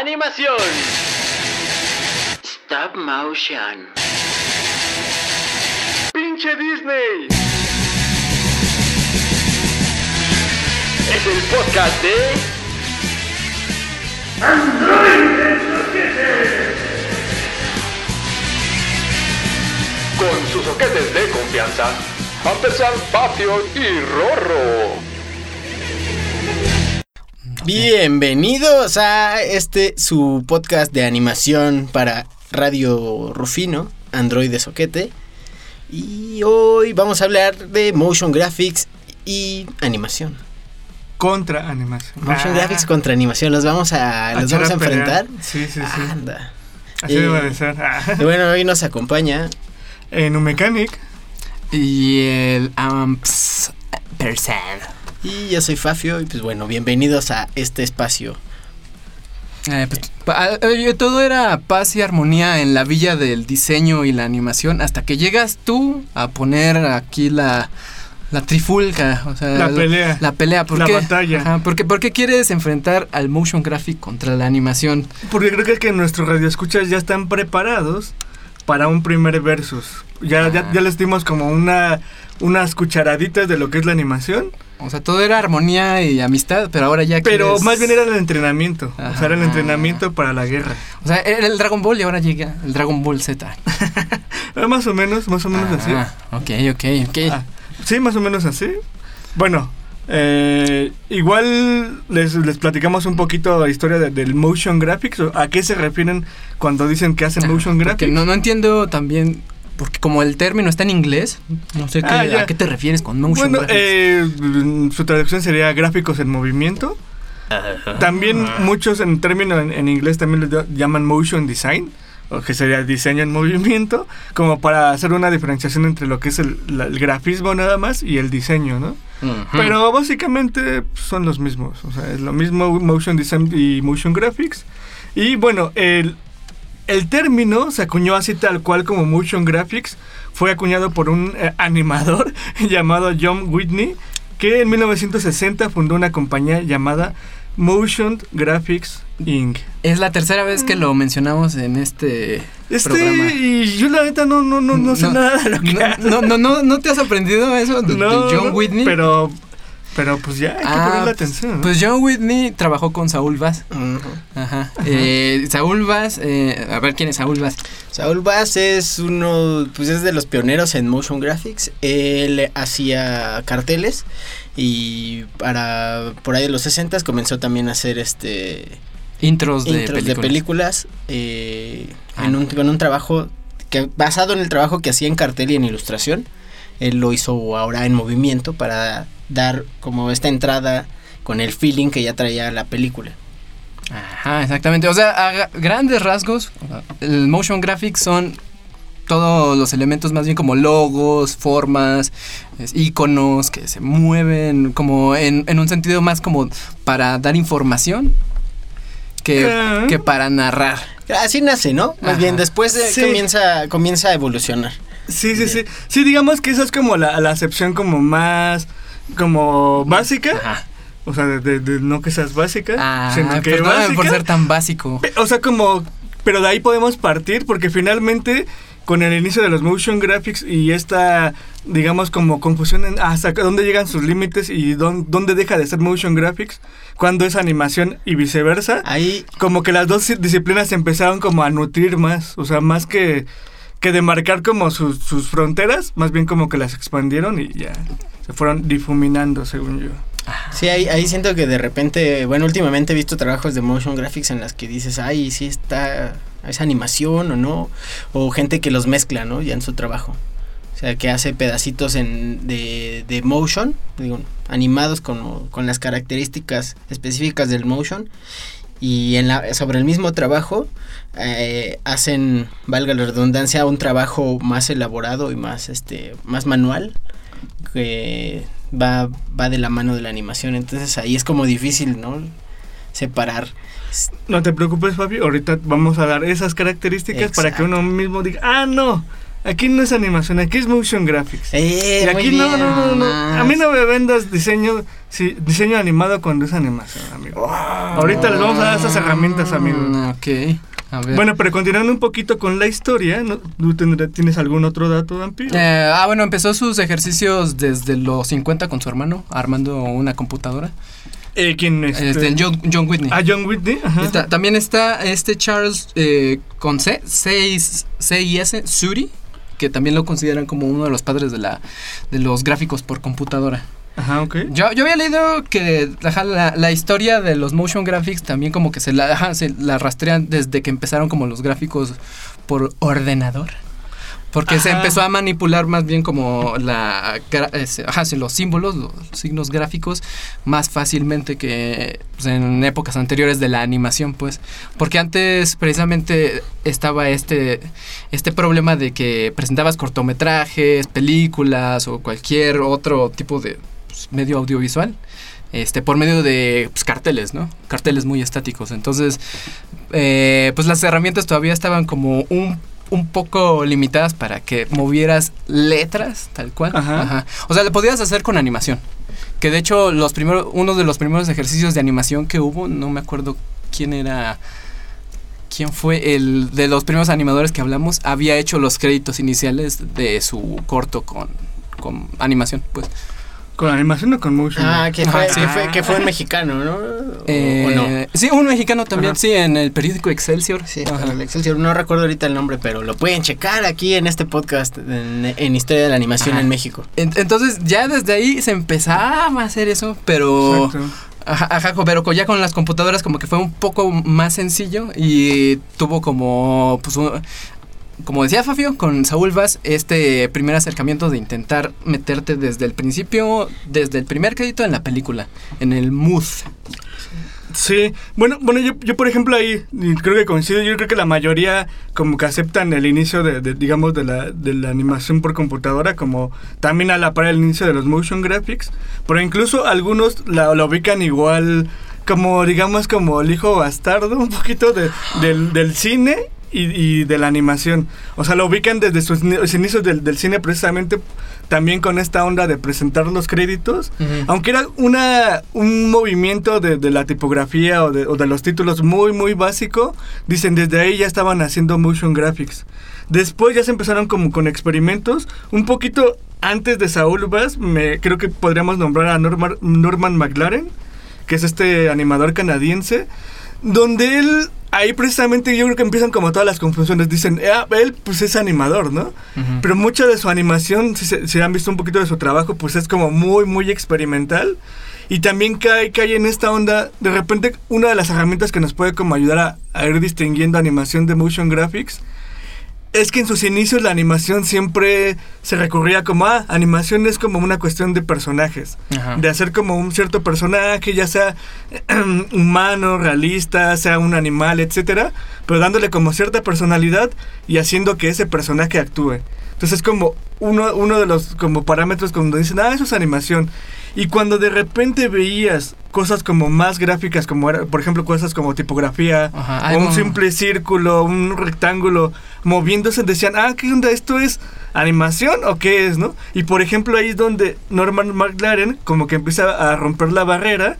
Animación. Stop motion. Pinche Disney. Es el podcast de Con sus soquetes de confianza, Ampersand, Fafio y Rorro. Bienvenidos a este su podcast de animación para Radio Rufino, Android de Soquete. Y hoy vamos a hablar de motion graphics y animación. Contra animación. Motion Ah, graphics contra animación, los vamos a, los vamos a enfrentar. Sí, sí, sí. Anda. Así Eh, debe de ser. Ah. Bueno, hoy nos acompaña En un mechanic. Y el Amps Percent. Y yo soy Fafio y pues bueno, bienvenidos a este espacio. Eh, pues, pa- eh, todo era paz y armonía en la villa del diseño y la animación hasta que llegas tú a poner aquí la, la trifulca, o sea, La pelea. La pelea, ¿por La qué? batalla. Ajá, porque, ¿Por qué quieres enfrentar al motion graphic contra la animación? Porque creo que es que nuestros radioescuchas ya están preparados para un primer versus. Ya, ya, ya les dimos como una unas cucharaditas de lo que es la animación. O sea, todo era armonía y amistad, pero ahora ya Pero quieres- más bien era el entrenamiento. O sea, era el entrenamiento para la guerra. O sea, era el Dragon Ball y ahora llega el Dragon Ball Z. Ah, más o menos, más o menos así. Ah, ok, ok, ok. Ah, sí, más o menos así. Bueno, eh, igual les, les platicamos un poquito la historia de- del motion graphics. ¿A qué se refieren cuando dicen que hacen motion Porque graphics? no, no entiendo también, porque como el término está en inglés, no sé qué- Ah, ya. a qué te refieres con motion Bueno, graphics. eh, su traducción sería gráficos en movimiento. También muchos en términos en, en inglés también le llaman motion design, o que sería diseño en movimiento, como para hacer una diferenciación entre lo que es el, la- el grafismo nada más y el diseño, ¿no? Ujú. Pero básicamente pues, son los mismos. O sea, es lo mismo motion design y motion graphics. Y bueno, el, el término se acuñó así tal cual como motion graphics. Fue acuñado por un eh, animador llamado John Whitney, que en 1960 fundó una compañía llamada Motion Graphics Inc. es la tercera vez que lo mencionamos en este, Este, programa. y yo la neta no, no, no, no sé nada de lo que hace. no, no, no, ¿no te has aprendido eso de, de John Whitney? Pero, pero pues ya hay que Ah, ponerle pues- atención. ¿no? Pues John Whitney trabajó con Saúl Vaz. Ajá. Eh, Saúl Vaz, eh, a ver quién es Saúl Vaz. Saúl Bass es uno, pues es de los pioneros en motion graphics. Él hacía carteles y para por ahí de los 60 comenzó también a hacer este Intros de intros de películas. películas eh, Ah. en un, con un trabajo que basado en el trabajo que hacía en cartel y en ilustración. Él lo hizo ahora en movimiento para dar como esta entrada con el feeling que ya traía la película. Ajá, exactamente. O sea, a gra- grandes rasgos, el motion graphics son todos los elementos más bien como logos, formas, es- iconos que se mueven como en, en un sentido más como para dar información que, Ah. que para narrar. Así nace, ¿no? Más Ajá. bien después de- Sí. comienza comienza a evolucionar. Sí, sí, sí. Sí, digamos que esa es como la, la acepción como más como básica. Ajá. O sea, de, de- de no que seas básica, Ah, sino que perdóname básica. por ser tan básico. O sea, como pero de ahí podemos partir porque finalmente con el inicio de los motion graphics y esta digamos como confusión en hasta dónde llegan sus límites y dón- dónde deja de ser motion graphics cuando es animación y viceversa. Ahí como que las dos disciplinas empezaron como a nutrir más, o sea, más que, que demarcar como sus, sus fronteras, más bien como que las expandieron y ya se fueron difuminando, según yo. Sí, ahí, ahí siento que de repente, bueno, últimamente he visto trabajos de motion graphics en las que dices, ay, sí está, es animación o no, o gente que los mezcla, ¿no? Ya en su trabajo. O sea, que hace pedacitos en, de, de motion, digo, animados con, con las características específicas del motion. Y en la, sobre el mismo trabajo eh, hacen, valga la redundancia, un trabajo más elaborado y más, este, más manual que va, va de la mano de la animación. Entonces ahí es como difícil, ¿no? Separar. No te preocupes, Fabi, ahorita vamos a dar esas características para que Exacto. uno mismo diga, ah, no, Aquí no es animación, aquí es motion graphics. Eh, y aquí no, no, no, no. A mí no me vendas diseño, sí, diseño animado cuando es animación, amigo. Ahorita les vamos a dar esas herramientas, amigo. Ok. A ver. Bueno, pero continuando un poquito con la historia, ¿no? ¿tú tienes algún otro dato, Vampiro? Eh, ah, bueno, empezó sus ejercicios desde los 50 con su hermano, armando una computadora. Eh, ¿Quién es? Este, John, John Whitney. Ah, John Whitney. Ajá. Está- también está este Charles eh, con C, C, y- C y S, Suri, que también lo consideran como uno de los padres de, la, de los gráficos por computadora. Ajá, ok. Yo, yo había leído que ajá, la, la historia de los motion graphics también como que se la, ajá, se la rastrean desde que empezaron como los gráficos por ordenador. Porque se empezó a manipular más bien como la, ajá, los símbolos, los signos gráficos, más fácilmente que pues, en épocas anteriores de la animación, pues. Porque antes precisamente estaba este, este problema de que presentabas cortometrajes, películas o cualquier otro tipo de pues, medio audiovisual. Este, por medio de pues, carteles, ¿no? Carteles muy estáticos. Entonces, eh, pues las herramientas todavía estaban como un, un poco limitadas para que movieras letras, tal cual. Ajá. O sea, lo podías hacer con animación. Que de hecho, los primeros, uno de los primeros ejercicios de animación que hubo, no me acuerdo quién era. ¿Quién fue el de los primeros animadores que hablamos? Había hecho los créditos iniciales de su corto con, con animación, pues. ¿Con animación o con motion? Ah, que fue, sí. que fue, que fue un mexicano, ¿no? O- Eh, ¿O no? Sí, un mexicano también, Ajá. sí, en el periódico Excelsior. Sí, el Excelsior. No recuerdo ahorita el nombre, pero lo pueden checar aquí en este podcast en, en Historia de la Animación Ajá. en México. En- Entonces ya desde ahí se empezaba a hacer eso, pero Exacto. ajá, pero ya con las computadoras como que fue un poco más sencillo y tuvo como pues un- como decía Fabio con Saúl Vaz este primer acercamiento de intentar meterte desde el principio, desde el primer crédito en la película, en el mood. Sí, bueno, bueno yo, yo por ejemplo ahí creo que coincido, yo creo que la mayoría como que aceptan el inicio de, de, digamos, de la, de la animación por computadora como también a la par el inicio de los motion graphics, pero incluso algunos la, la ubican igual como, digamos, como el hijo bastardo un poquito de, del, del cine y, y de la animación. O sea, lo ubican desde sus inicios del, del cine precisamente también con esta onda de presentar los créditos. Aunque era una, un movimiento de, de la tipografía o de, o de los títulos muy, muy básico, dicen desde ahí ya estaban haciendo motion graphics. Después ya se empezaron como con experimentos. Un poquito antes de Saúl Bass, me, creo que podríamos nombrar a Norman, Norman McLaren, que es este animador canadiense, donde él, ahí precisamente yo creo que empiezan como todas las confusiones. Dicen, "Ah, él pues es animador, ¿no? Pero mucha de su animación, si, se- si han visto un poquito de su trabajo, pues es como muy, muy experimental. Y también cae, cae en esta onda, de repente una de las herramientas que nos puede como ayudar a, a ir distinguiendo animación de motion graphics, es que en sus inicios la animación siempre se recurría como, ah, animación es como una cuestión de personajes Ajá. de hacer como un cierto personaje, ya sea humano, realista, sea un animal, etcétera, pero dándole como cierta personalidad y haciendo que ese personaje actúe. Entonces es como uno, uno de los como parámetros cuando dicen, ah, eso es animación. Y cuando de repente veías cosas como más gráficas, como era, por ejemplo, cosas como tipografía, Ajá, o un simple círculo, un rectángulo, moviéndose, decían, ah, ¿qué onda? ¿Esto es animación o qué es, no? Y por ejemplo, ahí es donde Norman McLaren como que empieza a romper la barrera,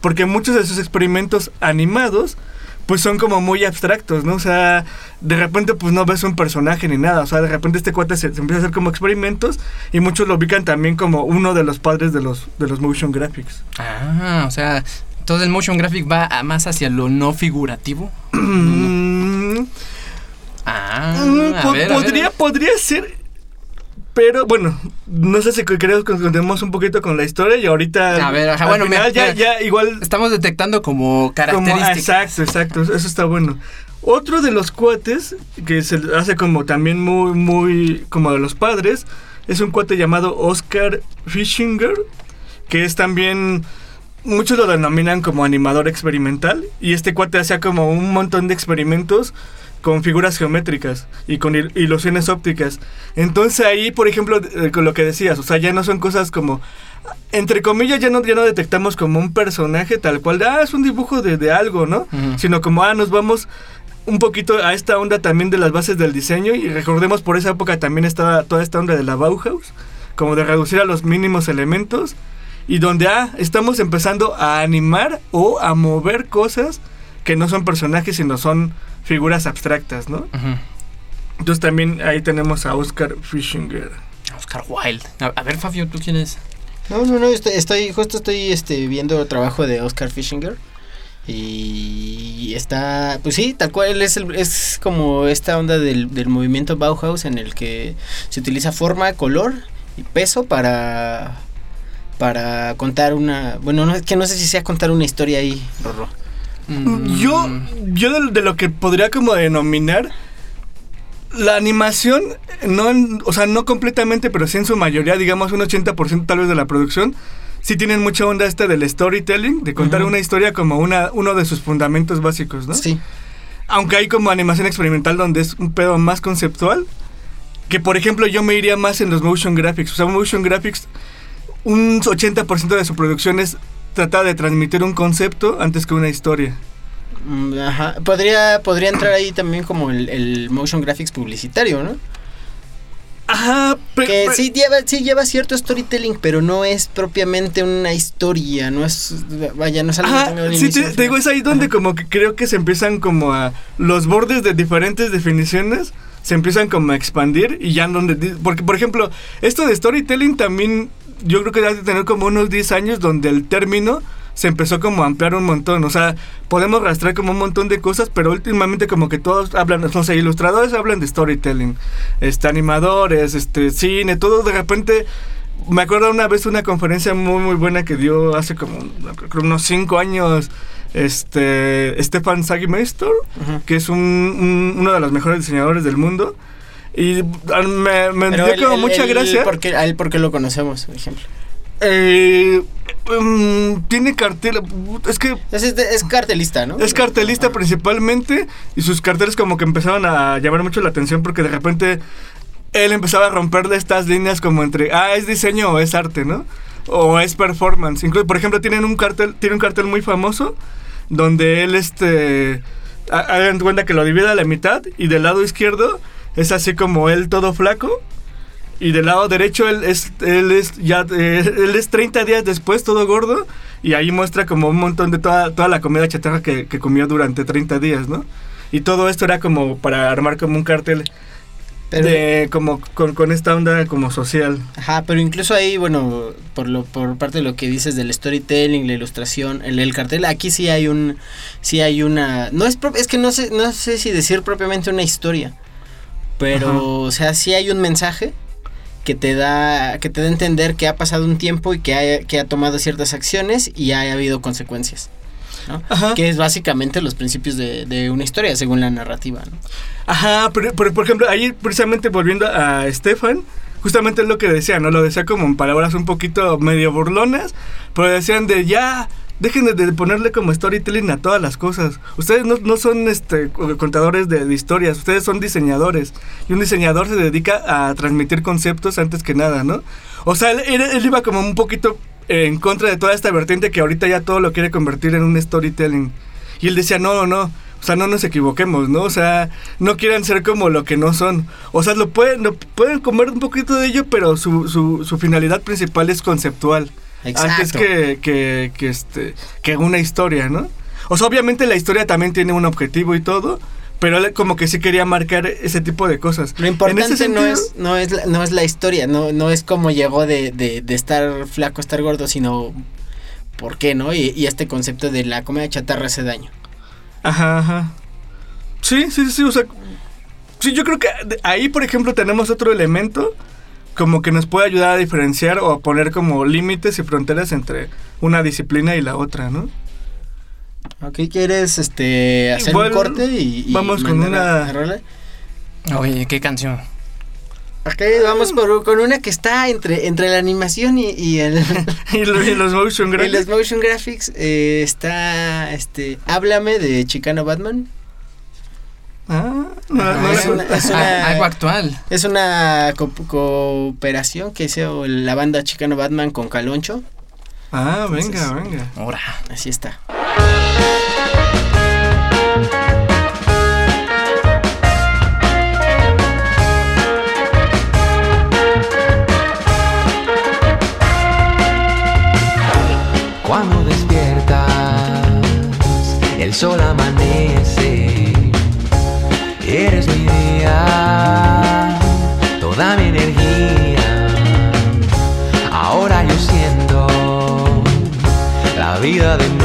porque muchos de sus experimentos animados, pues son como muy abstractos, ¿no? O sea, de repente pues no ves un personaje ni nada, o sea, de repente este cuate se, se empieza a hacer como experimentos y muchos lo ubican también como uno de los padres de los, de los motion graphics. Ah, o sea, todo el motion graphic va a- más hacia lo no figurativo. Ah, Mm, a po- ver, podría, a ver. podría ser. Pero bueno, no sé si queremos que contemos un poquito con la historia y ahorita. A ver, ajá, bueno, final ya, ya igual. Estamos detectando como Como, características. exacto, exacto, eso está bueno. Otro de los cuates que se hace como también muy, muy como de los padres, es un cuate llamado Oscar Fischinger, que es también, muchos lo denominan como animador experimental, y este cuate hacía como un montón de experimentos con figuras geométricas y con il- ilusiones ópticas. Entonces ahí, por ejemplo, eh, con lo que decías, o sea, ya no son cosas como entre comillas ya no, ya no detectamos como un personaje tal cual, de, ah, es un dibujo de, de algo, ¿no? Sino como, ah, nos vamos un poquito a esta onda también de las bases del diseño y recordemos por esa época también estaba toda esta onda de la Bauhaus, como de reducir a los mínimos elementos y donde ah, estamos empezando a animar o a mover cosas que no son personajes sino son figuras abstractas, ¿no? Entonces también ahí tenemos a Oscar Fischinger. Oscar Wilde. A, a ver, Fabio, ¿tú quién es? No, no, no, estoy, estoy justo estoy este, viendo el trabajo de Oscar Fischinger. Y está, pues sí, tal cual es, el- es como esta onda del, del movimiento Bauhaus en el que se utiliza forma, color y peso para para contar una, bueno, no es que no sé si sea contar una historia ahí, Rorro. Mm, Yo, yo de, de lo que podría como denominar la animación, no, o sea, no completamente, pero sí en su mayoría, digamos un 80% tal vez de la producción, sí tienen mucha onda esta del storytelling, de contar una historia como una, uno de sus fundamentos básicos, ¿no? Sí. Aunque hay como animación experimental donde es un pedo más conceptual, que por ejemplo yo me iría más en los motion graphics, o sea, motion graphics, un 80% de su producción es tratar de transmitir un concepto antes que una historia. Mm, Ajá. Podría, podría entrar ahí también como el, el motion graphics publicitario, ¿no? Ajá, pe- Que sí lleva, sí lleva cierto storytelling, pero no es propiamente una historia, no es, vaya, no es algo Ajá, sí, te, te digo, es ahí donde Ajá. como que creo que se empiezan como a... Los bordes de diferentes definiciones se empiezan como a expandir y ya donde... di- Porque, por ejemplo, esto de storytelling también yo creo que debe de tener como unos 10 años donde el término se empezó como a ampliar un montón. O sea, podemos rastrear como un montón de cosas, pero últimamente como que todos hablan, no sé, ilustradores hablan de storytelling, este, animadores, este, cine, todo de repente... Me acuerdo una vez una conferencia muy muy buena que dio hace como creo unos 5 años este Stefan Sagimeister, Ujú. que es un, un- uno de los mejores diseñadores del mundo. Y me, dio como mucha él, gracia. ¿por qué- a él porque lo conocemos, por ejemplo. Eh, mm, tiene cartel. Es que Es, cartelista, ¿no? es cartelista Ajá. principalmente. Y sus carteles como que empezaron a llamar mucho la atención porque de repente él empezaba a romperle estas líneas como entre, ah, es diseño o es arte, ¿no? O es performance. Incluso, por ejemplo, tienen un cartel, tiene un cartel muy famoso donde él, este, ha- hagan cuenta que lo divide a la mitad y del lado izquierdo es así como él todo flaco y del lado derecho él es, él es ya, eh, él es 30 días después todo gordo y ahí muestra como un montón de toda, toda la comida chatarra que, que comió durante 30 días, ¿no? Y todo esto era como para armar como un cartel Pero, de como con, con esta onda como social. Ajá, pero incluso ahí, bueno, por lo por parte de lo que dices del storytelling, la ilustración, el, el cartel, aquí sí hay un sí hay una no es es que no sé no sé si decir propiamente una historia, pero Ajá. o sea, sí hay un mensaje que te da que te da a entender que ha pasado un tiempo y que ha, que ha tomado ciertas acciones y ha habido consecuencias. ¿no? Ajá. Que es básicamente los principios de, de una historia según la narrativa, ¿no? Ajá, pero, pero, por ejemplo, ahí precisamente volviendo a Stefan, justamente es lo que decía, ¿no? Lo decía como en palabras un poquito medio burlonas, pero decían de ya, dejen de, ponerle como storytelling a todas las cosas. Ustedes no, son este, contadores de, historias, ustedes son diseñadores. Y un diseñador se dedica a transmitir conceptos antes que nada, ¿no? O sea, él, iba como un poquito en contra de toda esta vertiente que ahorita ya todo lo quiere convertir en un storytelling. Y él decía, no, no, o sea, no nos equivoquemos, ¿no? O sea, no quieran ser como lo que no son. O sea, lo pueden, lo pueden comer un poquito de ello, pero su finalidad principal es conceptual. Antes que, que, que, este, que una historia, ¿no? O sea, obviamente la historia también tiene un objetivo y todo, pero él como que sí quería marcar ese tipo de cosas. Lo En importante no, es, no, es la, no es la historia, no, no es cómo llegó de, de, de estar flaco a estar gordo, sino por qué, ¿no? Y, y este concepto de la comida chatarra hace daño. Ajá, ajá. Sí, sí, sí, o sea, sí, yo creo que ahí, por ejemplo, tenemos otro elemento como que nos puede ayudar a diferenciar o a poner como límites y fronteras entre una disciplina y la otra, ¿no? Ok, ¿quieres este, hacer Igual, un corte y, y vamos con una-? Oye, ¿qué canción? Ok, vamos por, con una que está entre, entre la animación y, y el, y, lo- y los motion y los graphics. motion graphics. eh, está, este, Háblame de Chicano Batman. Ah, no, es, una, algo actual. Es una cooperación que hizo la banda Chicano Batman con Caloncho. Ah, venga, venga. Ahora, así está. Cuando despiertas, el sol amanece Eres mi día, toda mi energía. Ahora yo siento la vida de nuevo,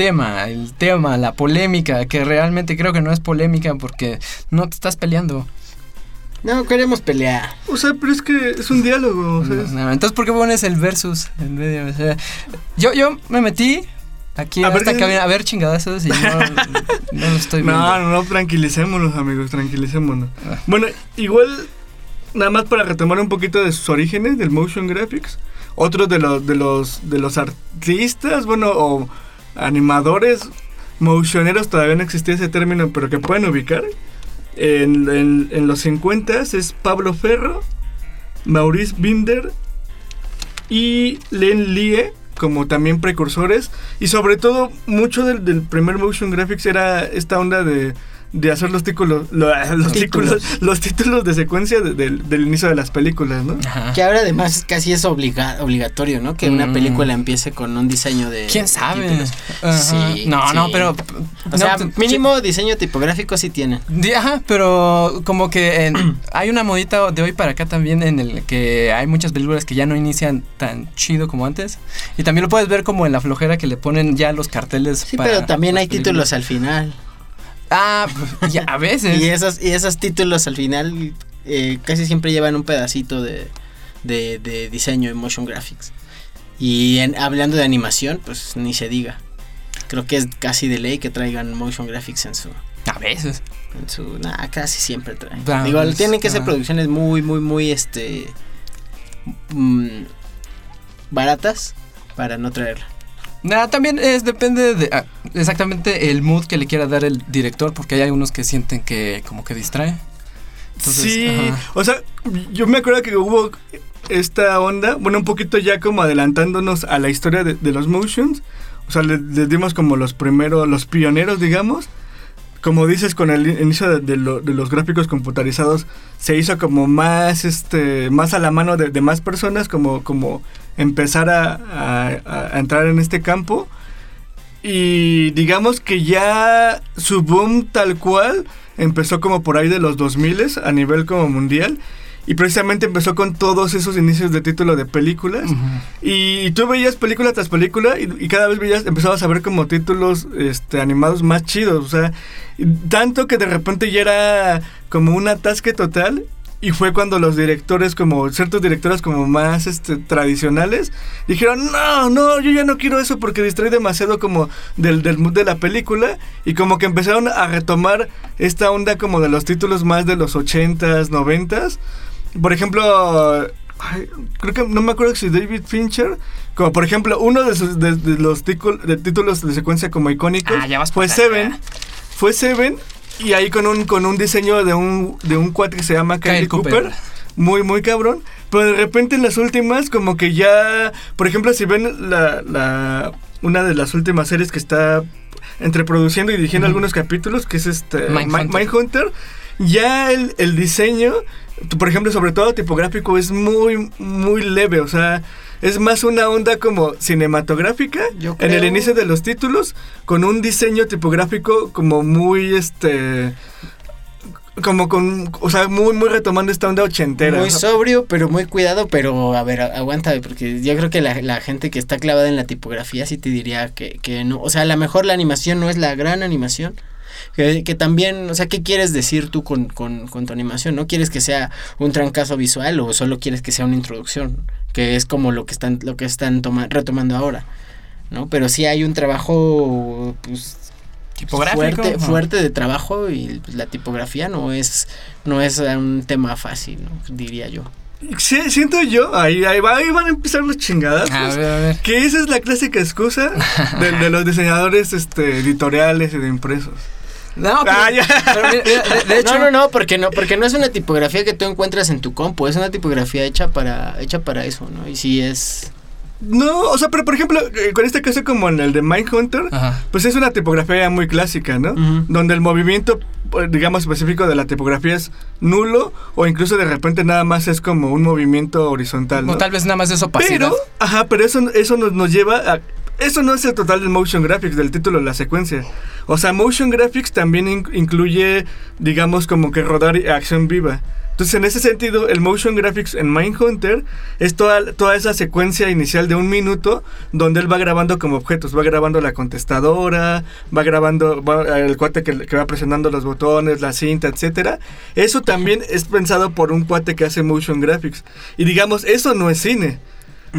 tema, el tema, la polémica, que realmente creo que no es polémica porque no te estás peleando. No, queremos pelear. O sea, pero es que es un diálogo. o sea, No, es- no, entonces, ¿por qué pones el versus en medio? O sea, yo, yo me metí aquí A a, ver esta cabina a ver chingadazos y no, no lo estoy viendo. No, no, no, tranquilicémonos, amigos, tranquilicémonos. Ah. Bueno, igual, nada más para retomar un poquito de sus orígenes del motion graphics. Otro de los, de los, de los artistas, bueno, o animadores motioneros, todavía no existía ese término, pero que pueden ubicar. En, en- los 50 es Pablo Ferro, Maurice Binder y Len Lie como también precursores y sobre todo mucho del, del primer motion graphics era esta onda de, de hacer los títulos lo- los títulos los títulos de secuencia de- del- del inicio de las películas no Ajá. Que ahora además casi es obliga- obligatorio, ¿no? Que una Mm. película empiece con un diseño de... ¿Quién sabe? títulos. Sí, no, sí. no, pero. O sea, mínimo diseño tipográfico sí tienen. Di- Ajá, pero como que en- hay una modita de hoy para acá también en el que hay muchas películas que ya no inician tan chido como antes. Y también lo puedes ver como en la flojera que le ponen ya los carteles. Sí, para pero también hay títulos películas. al final. Ah, ya, a veces. Y esos, y esos títulos al final eh, casi siempre llevan un pedacito de, de, de diseño en motion graphics. Y en- hablando de animación, pues ni se diga. Creo que es casi de ley que traigan motion graphics en su, A veces. En su, nah, casi siempre trae. Ah, Digo, tienen que ser ah. producciones muy, muy, muy, este, mm, baratas para no traerla. Nah, también es depende de ah, exactamente el mood que le quiera dar el director, porque hay algunos que sienten que como que distrae. Entonces, sí, ajá. o sea, yo me acuerdo que hubo esta onda, bueno, un poquito ya como adelantándonos a la historia de, de los motions. O sea, le- les dimos como los primeros, los pioneros, digamos. Como dices, con el inicio de, de lo- de los gráficos computarizados, se hizo como más, este, más a la mano de, de más personas, como, como empezar a, a- a entrar en este campo. Y digamos que ya su boom tal cual empezó como por ahí de los 2000 a nivel como mundial. Y precisamente empezó con todos esos inicios de título de películas. Y tú veías película tras película y, y cada vez veías, empezabas a ver como títulos este, animados más chidos. O sea, tanto que de repente ya era como un atasque total. Y fue cuando los directores, como ciertos directores como más este, tradicionales, dijeron, no, no, yo ya no quiero eso porque distrae demasiado como del, del mood de la película. Y como que empezaron a retomar esta onda como de los títulos más de los 80s, 90s. Por ejemplo, ay, creo que no me acuerdo si David Fincher, como por ejemplo, uno de, sus- de- de los títulos de secuencia como icónicos Ah, ya vas fue. Seven. Fue Seven y ahí con un, con un diseño de un, de un cuate que se llama Kyle, Cooper. Cooper. Muy, muy cabrón. Pero de repente en las últimas, como que ya. Por ejemplo, si ven la, la- una de las últimas series que está entre produciendo y dirigiendo algunos capítulos, que es este Mindhunter. Mi- Mindhunter, ya el, el diseño, por ejemplo, sobre todo tipográfico, es muy, muy leve. O sea, es más una onda como cinematográfica Yo en el inicio de los títulos, con un diseño tipográfico como muy este. Como con. O sea, muy, muy retomando esta onda ochentera. Muy sobrio, pero muy cuidado, pero a ver, aguanta, porque yo creo que la, la gente que está clavada en la tipografía sí te diría que, que no, o sea, a lo mejor la animación no es la gran animación, que, que también, o sea, ¿qué quieres decir tú con, con, con tu animación? ¿No quieres que sea un trancazo visual o solo quieres que sea una introducción? Que es como lo que están, lo que están toma- retomando ahora, ¿no? Pero sí hay un trabajo, pues, Tipográfico. fuerte, fuerte de trabajo y pues, la tipografía no es no es un tema fácil, ¿no? diría yo. sí, siento yo, ahí, ahí, va- ahí van a empezar los chingadas. A ver, a ver. Que esa es la clásica excusa de, de los diseñadores este, editoriales y de impresos. No, pero, Ah, ya. pero mira, mira, de, de hecho, no, no, no, porque no, porque no es una tipografía que tú encuentras en tu compu, es una tipografía hecha para hecha para eso, ¿no? Y sí es No, o sea, pero por ejemplo, eh, con este caso como en el de Mindhunter, Ajá. pues es una tipografía muy clásica, ¿no? Donde el movimiento, eh, digamos, específico de la tipografía es nulo o incluso de repente nada más es como un movimiento horizontal, ¿no? O tal vez nada más es opacidad. Pero, ajá, pero eso, eso nos, nos lleva a... Eso no es el total del motion graphics, del título de la secuencia. O sea, motion graphics también in- incluye, digamos, como que rodar acción viva. Entonces, en ese sentido, el motion graphics en Mindhunter es toda, toda esa secuencia inicial de un minuto donde él va grabando como objetos. Va grabando la contestadora, va grabando va- el cuate que, que va presionando los botones, la cinta, etcétera. Eso también es pensado por un cuate que hace motion graphics. Y digamos, eso no es cine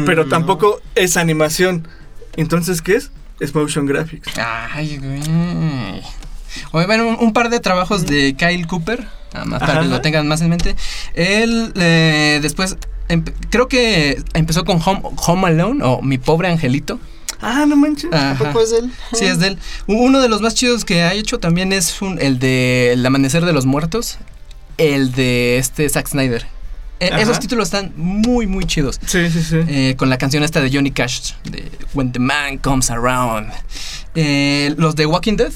pero Mm, tampoco es animación. Entonces, ¿qué es? Es motion graphics. Ay, güey. Oye, bueno, un, un par de trabajos de Kyle Cooper. Nada más para Ajá. que lo tengan más en mente. Él eh, después. creo que empezó con Home, Home Alone o Mi Pobre Angelito. Ah, no manches. Ajá. ¿Tampoco es de él? Sí, es de él. Uno de los más chidos que ha hecho también es un- el de El Amanecer de los Muertos. El de este Zack Snyder. E- Ajá. esos títulos están muy, muy chidos. Sí, sí, sí. Eh, con la canción esta de Johnny Cash, de When the Man Comes Around. Eh, los de Walking Dead,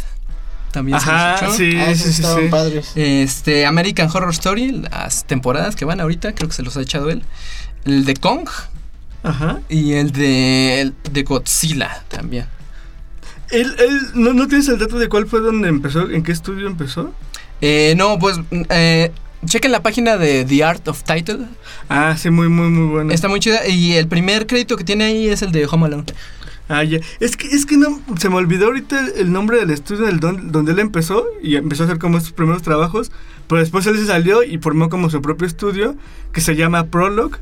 también se los Ajá, echó. sí, Ah, sí, sí, estaban sí. padres. Este, American Horror Story, las temporadas que van ahorita, creo que se los ha echado él. El de Kong Ajá. y el de, el de Godzilla también. Él, él, ¿no, ¿No tienes el dato de cuál fue donde empezó? ¿En qué estudio empezó? Eh, no, pues, eh, chequen la página de The Art of Title. Ah, sí, muy, muy, muy bueno. Está muy chida. Y el primer crédito que tiene ahí es el de Home Alone. Ah, ya. Es que, es que no, se me olvidó ahorita el nombre del estudio del don- donde él empezó y empezó a hacer como sus primeros trabajos, pero después él se salió y formó como su propio estudio que se llama Prologue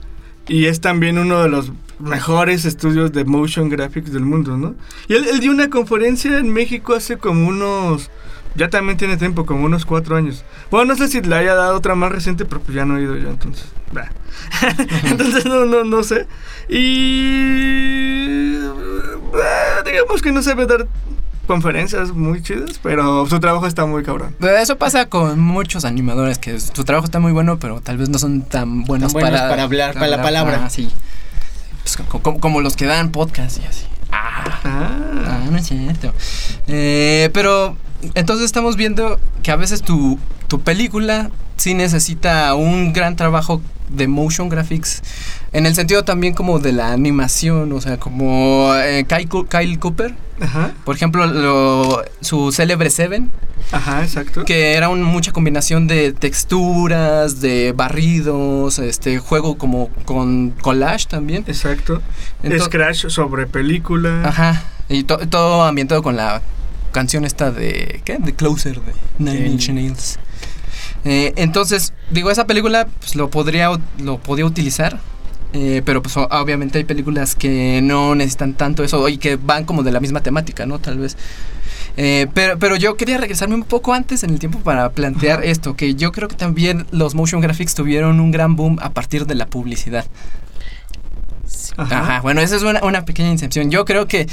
y es también uno de los mejores estudios de motion graphics del mundo, ¿no? Y él, él dio una conferencia en México hace como unos Ya también tiene tiempo, como unos cuatro años. Bueno, no sé si le haya dado otra más reciente, pero pues ya no he ido yo, entonces. bah. entonces no, no, no sé. Y. bah, digamos que no sabe dar conferencias muy chidas, pero su trabajo está muy cabrón. Eso pasa con muchos animadores, que su trabajo está muy bueno, pero tal vez no son tan buenos, Tan buenos para hablar, para la palabra. Ah, sí. Pues co- como, como los que dan podcast y así. Ah, Ah. no es cierto. Eh, pero entonces estamos viendo que a veces tu, tu película sí necesita un gran trabajo de motion graphics. En el sentido también como de la animación, o sea, como eh, Kyle, Kyle Cooper, Ajá, por ejemplo, lo- su célebre Seven, ajá, exacto. que era un- mucha combinación de texturas, de barridos, este juego como con collage también. Exacto. Ento- Scratch sobre película. Ajá, y to- todo ambientado con la canción esta de ¿qué? De Closer de Nine. Inch Nails. Eh, entonces, digo, esa película pues, lo podría lo podía utilizar. eh, pero pues obviamente hay películas que no necesitan tanto eso y que van como de la misma temática, ¿no? Tal vez. Eh, pero, pero yo quería regresarme un poco antes en el tiempo para plantear esto, que yo creo que también los motion graphics tuvieron un gran boom a partir de la publicidad. Ajá. Ajá, bueno, esa es una, una pequeña incepción. Yo creo que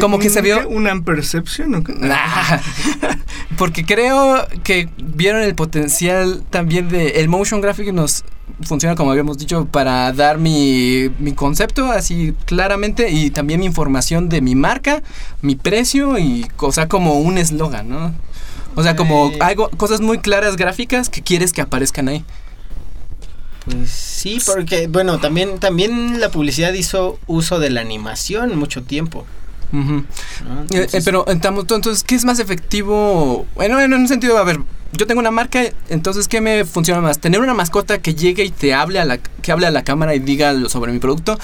como que se vio- Una percepción, ¿o qué? Porque creo que vieron el potencial también de el motion graphic nos funciona como habíamos dicho para dar mi, mi concepto así claramente y también mi información de mi marca, mi precio y cosa como un eslogan, ¿no? O sea, como algo cosas muy claras gráficas que quieres que aparezcan ahí. Pues sí, porque bueno, también también la publicidad hizo uso de la animación mucho tiempo. Ujú. ¿no? Eh, eh, Entonces, pero estamos- entonces, ¿qué es más efectivo? Bueno, en un sentido, a ver, yo tengo una marca, entonces, ¿qué me funciona más? ¿Tener una mascota que llegue y te hable a la, que hable a la cámara y diga lo- sobre mi producto?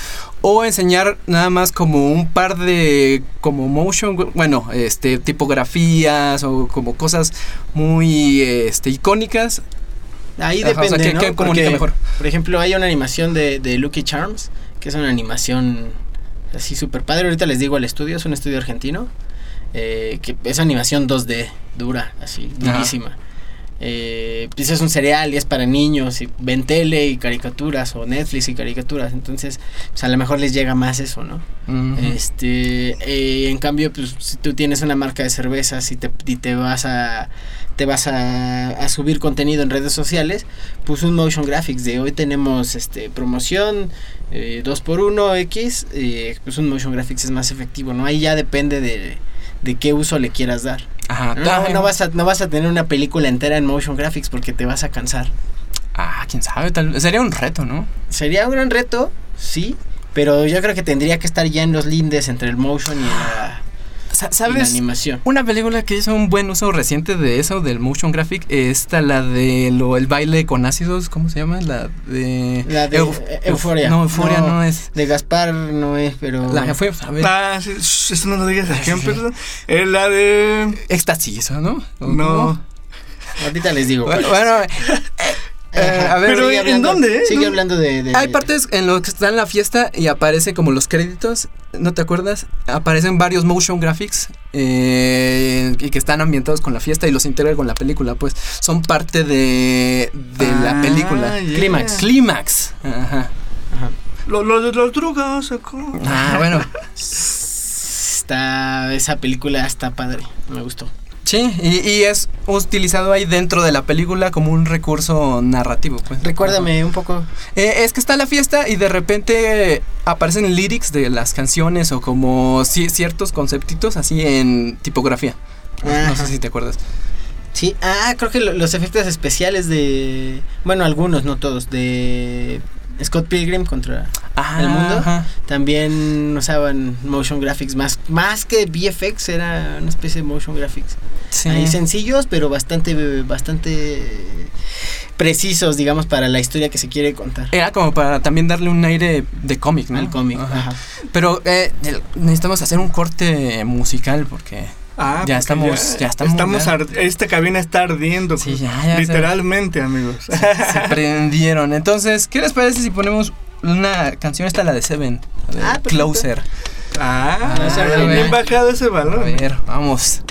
¿O enseñar nada más como un par de, como motion, bueno, este, tipografías o como cosas muy, este, icónicas? Ahí Ajá, o sea, depende, ¿qué- ¿no? qué comunica Porque, mejor? Por ejemplo, hay una animación de, de Lucky Charms, que es una animación así súper padre. Ahorita les digo al estudio, es un estudio argentino, eh, que es animación 2D, dura, así, Ajá. Eh, pues es un cereal y es para niños y ven tele y caricaturas o Netflix y caricaturas, entonces pues a lo mejor les llega más eso, ¿no? Este, eh, en cambio, pues si tú tienes una marca de cervezas y te, y te vas a te vas a, a subir contenido en redes sociales, pues un motion graphics de hoy tenemos este promoción 2x1 X, eh, pues un motion graphics es más efectivo, ¿no? Ahí ya depende de, de qué uso le quieras dar. Ajá, No, no vas a, no vas a tener una película entera en motion graphics porque te vas a cansar. Ah, quién sabe, tal, sería un reto, ¿no? Sería un gran reto, sí, pero yo creo que tendría que estar ya en los lindes entre el motion y la ¿Sabes? animación. Una película que hizo un buen uso reciente de eso, del motion graphic, esta, la de lo, el baile con ácidos, ¿cómo se llama? La de... La de Euf- Euforia. No, Euforia no, No. es... De Gaspar no es, pero. La que fue, a ver, Ah, eso no lo digas aquí, Sí, sí. perdón. Eh, la de. éxtasis, ¿no? ¿O No. cómo? Ahorita les digo. Bueno, cuál es. bueno, eh, Ajá. a ver, Pero ¿en hablando- dónde? Sigue No. hablando de. de- hay partes en los que está en la fiesta y aparece como los créditos, ¿no te acuerdas? Aparecen varios motion graphics eh, y que están ambientados con la fiesta y los integra con la película, pues son parte de, de la Ah, película. ya. Clímax. Clímax. Ajá. Ajá. Lo, lo de las drogas, ¿o cómo? Ah, bueno. Está. Esa película está padre. Me gustó. Sí, y, y es utilizado ahí dentro de la película como un recurso narrativo. Pues. Recuérdame un poco. Eh, es que está la fiesta y de repente aparecen lyrics de las canciones o como ci- ciertos conceptitos así en tipografía. No, sé si te acuerdas. Sí, ah, creo que lo- los efectos especiales de. Bueno, algunos, no todos. De. Scott Pilgrim contra Ah, el mundo. ajá. También usaban motion graphics más, más que VFX, era una especie de motion graphics. Sí. Ahí sencillos, pero bastante, bastante precisos, digamos, para la historia que se quiere contar. Era como para también darle un aire de cómic, ¿no? Al cómic. Ajá. ajá. Pero eh, necesitamos hacer un corte musical porque Ah, Ya estamos- ya estamos, Estamos ya. ar- esta cabina está ardiendo. Sí, pues, ya, ya se- Literalmente, amigos. se prendieron. Entonces, ¿qué les parece si ponemos una canción esta, la de Seven? La de Ah, perfecto. Closer. Ah, Ah, bien a bajado ese A balón. ver, vamos.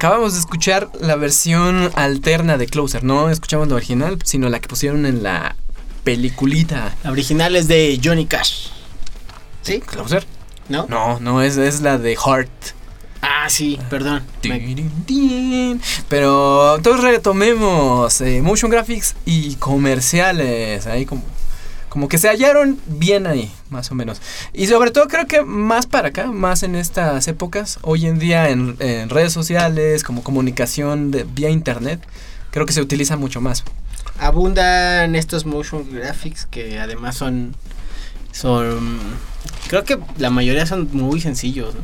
Acabamos de escuchar la versión alterna de Closer. No escuchamos la original, sino la que pusieron en la peliculita. La original es de Johnny Cash. ¿Sí? ¿Closer? ¿No? No, no, es, es la de Heart. Ah, sí, perdón. Pero entonces retomemos eh, motion graphics y comerciales. Ahí como, como que se hallaron bien ahí, más o menos. Y sobre todo creo que más para acá, más en estas épocas, hoy en día en, en redes sociales, como comunicación de, vía internet, creo que se utiliza mucho más. Abundan estos motion graphics que además son. Son. Creo que la mayoría son muy sencillos, ¿no?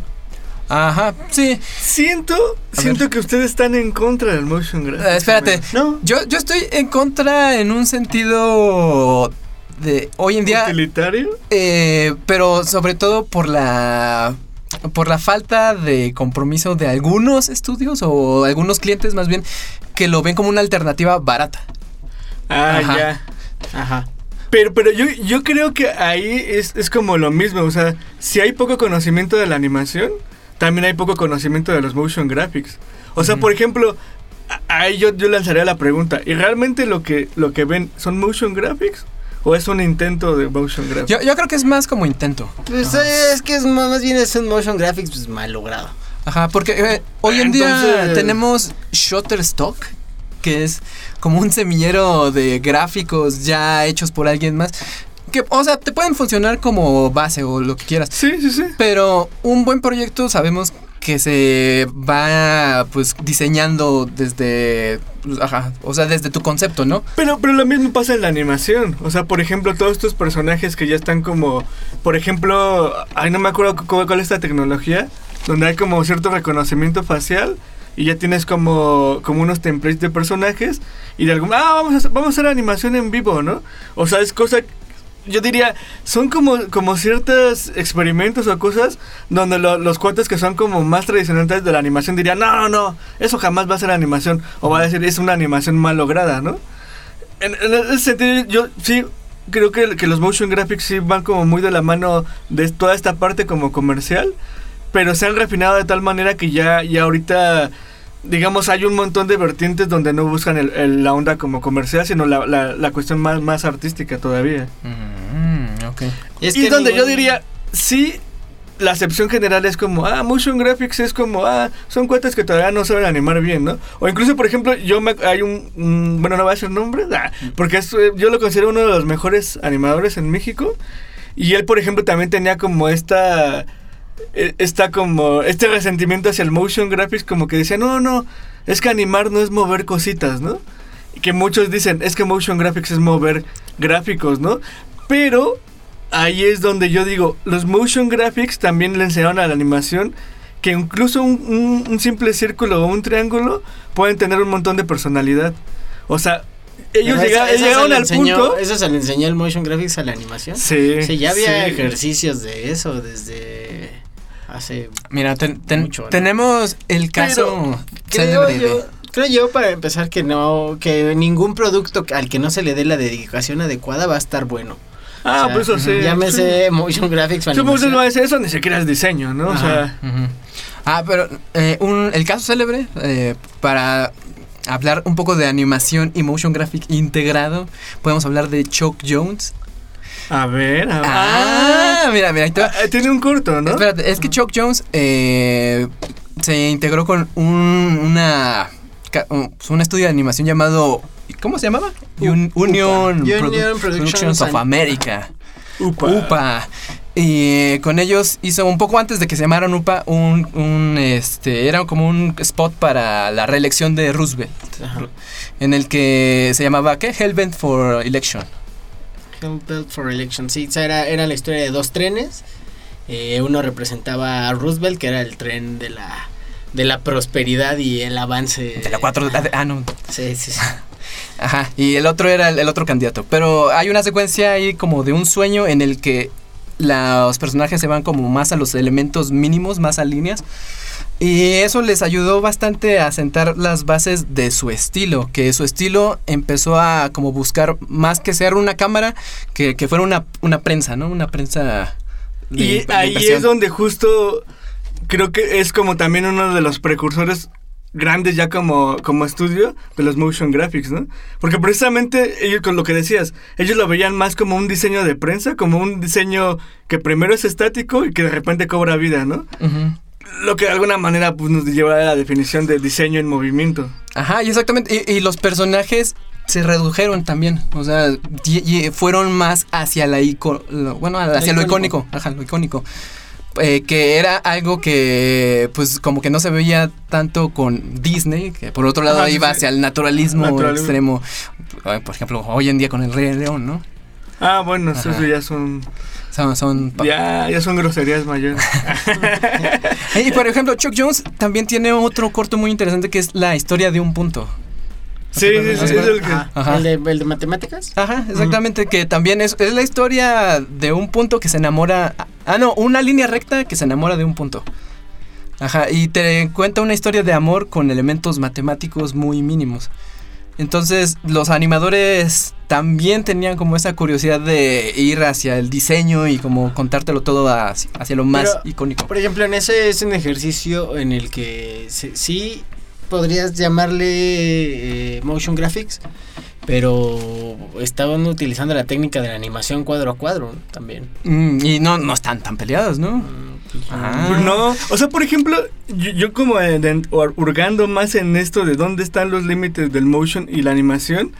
Ajá, sí. Siento, A siento ver. que ustedes están en contra del motion graphics. Eh, espérate, No. yo, yo estoy en contra en un sentido de hoy en día... ¿Utilitario? Eh, pero sobre todo por la por la falta de compromiso de algunos estudios o algunos clientes más bien que lo ven como una alternativa barata. Ah, Ajá. ya. Ajá. Pero, pero yo, yo creo que ahí es, es como lo mismo. O sea, si hay poco conocimiento de la animación, también hay poco conocimiento de los motion graphics. O sea, por ejemplo, ahí yo, yo lanzaría la pregunta. ¿Y realmente lo que, lo que ven son motion graphics? ¿O es un intento de motion graphics? Yo, yo creo que es más como intento. Pues eh, es que es más más bien es un motion graphics pues, mal logrado. Ajá, porque eh, hoy en día tenemos Shutterstock, que es como un semillero de gráficos ya hechos por alguien más. Que, o sea, te pueden funcionar como base o lo que quieras. Sí, sí, sí. Pero un buen proyecto sabemos que se va pues diseñando desde pues, o sea, desde tu concepto, ¿no? Pero, pero lo mismo pasa en la animación. O sea, por ejemplo, todos estos personajes que ya están como. Por ejemplo, ay, no me acuerdo cu- cuál, es esta tecnología. Donde hay como cierto reconocimiento facial. Y ya tienes como, como unos templates de personajes. Y de algún. Ah, vamos a, vamos a hacer animación en vivo, ¿no? O sea, es cosa. Yo diría, son como, como ciertos experimentos o cosas donde lo- los cuates que son como más tradicionales de la animación dirían, no, no, no, eso jamás va a ser animación. O va a decir, es una animación mal lograda, ¿no? En, en ese sentido, yo sí creo que, que los motion graphics sí van como muy de la mano de toda esta parte como comercial, pero se han refinado de tal manera que ya, ya ahorita, digamos, hay un montón de vertientes donde no buscan el- el- la onda como comercial, sino la, la- la cuestión más, más artística todavía. Mm. Es y que donde yo diría, sí, la acepción general es como, ah, motion graphics es como, ah, son cuates que todavía no saben animar bien, ¿no? O incluso, por ejemplo, yo me, hay un, mm, bueno, no voy a decir nombre, ah, porque es, eh, yo lo considero uno de los mejores animadores en México. Y él, por ejemplo, también tenía como esta, eh, esta como, este resentimiento hacia el motion graphics, como que decía, no, no, es que animar no es mover cositas, ¿no? Y que muchos dicen, es que motion graphics es mover gráficos, ¿no? Pero ahí es donde yo digo, los motion graphics también le enseñaron a la animación que incluso un, un- un simple círculo o un triángulo pueden tener un montón de personalidad. O sea, ellos llegaron le al enseñó- punto... Eso se le enseñó el motion graphics a la animación. Sí, Sí, ya había sí. ejercicios de eso desde hace. Mira, ten- ten- Mucho, ¿no? tenemos el caso Creo célebre de- yo, creo yo, para empezar, que no. Que ningún producto al que no se le dé la dedicación adecuada va a estar bueno. Ah, O sea, pues eso sí. Llámese motion graphics o Sí, pues animación. no es eso, ni siquiera es diseño, ¿no? O. Ah, pero eh, un- el caso célebre, eh, para hablar un poco de animación y motion graphic integrado, podemos hablar de Chuck Jones. A ver, a ver. Ah, mira, mira, te. Ah, tiene un corto, ¿no? Espérate, es que Chuck Jones eh, se integró con un, una, un, estudio de animación llamado. ¿Cómo se llamaba? Un- Union, Produ- Productions Productions of America. Upa. UPA. Y con ellos hizo un poco antes de que se llamaran UPA, un, un, este, era como un spot para la reelección de Roosevelt, Ajá. en el que se llamaba, ¿qué? Hellbent for Election. Hellbent for Election. Sí, era, era la historia de dos trenes. Eh, uno representaba a Roosevelt, que era el tren de la de la prosperidad y el avance. De la 4, ah, no, Sí, sí, sí. Ajá, y el otro era el, el otro candidato. Pero hay una secuencia ahí como de un sueño en el que los personajes se van como más a los elementos mínimos, más a líneas. Y eso les ayudó bastante a sentar las bases de su estilo, que su estilo empezó a como buscar más que ser una cámara, que, que fuera una, una prensa, ¿no? Una prensa... de- Y de ahí impresión. es donde justo creo que es como también uno de los precursores grandes ya como, como estudio de los motion graphics, ¿no? Porque precisamente ellos con lo que decías, ellos lo veían más como un diseño de prensa, como un diseño que primero es estático y que de repente cobra vida, ¿no? Lo que de alguna manera pues, nos lleva a la definición de diseño en movimiento. Ajá, y exactamente. Y, y los personajes se redujeron también. O sea, y- y fueron más hacia la ico- lo- bueno, hacia lo icónico. icónico. Ajá, lo icónico. Eh, que era algo que, pues, como que no se veía tanto con Disney, que por otro lado Ajá, iba sí. hacia el naturalismo, Naturalismo. extremo. Eh, Por ejemplo, hoy en día con el Rey León, ¿no? Ah, bueno, Ajá. eso ya son, Son, son pa- ya, ya son groserías mayores. Y por ejemplo, Chuck Jones también tiene otro corto muy interesante que es la historia de un punto. sí, sí, sí, es el que... Ajá. Ajá. ¿El, de, el de matemáticas? Ajá, exactamente, que también es, es la historia de un punto que se enamora. Ah, no, una línea recta que se enamora de un punto. Ajá, y te cuenta una historia de amor con elementos matemáticos muy mínimos. Entonces, los animadores también tenían como esa curiosidad de ir hacia el diseño y como contártelo todo hacia, hacia lo más Pero, icónico. Por ejemplo, en ese es un ejercicio en el que se- sí podrías llamarle eh, motion graphics, pero estaban utilizando la técnica de la animación cuadro a cuadro también. Mm, y no, no están tan peleados, ¿no? Mm, pues, Ah. Pues no, o sea, por ejemplo, yo, yo como en- en- hur- hurgando más en esto de dónde están los límites del motion y la animación,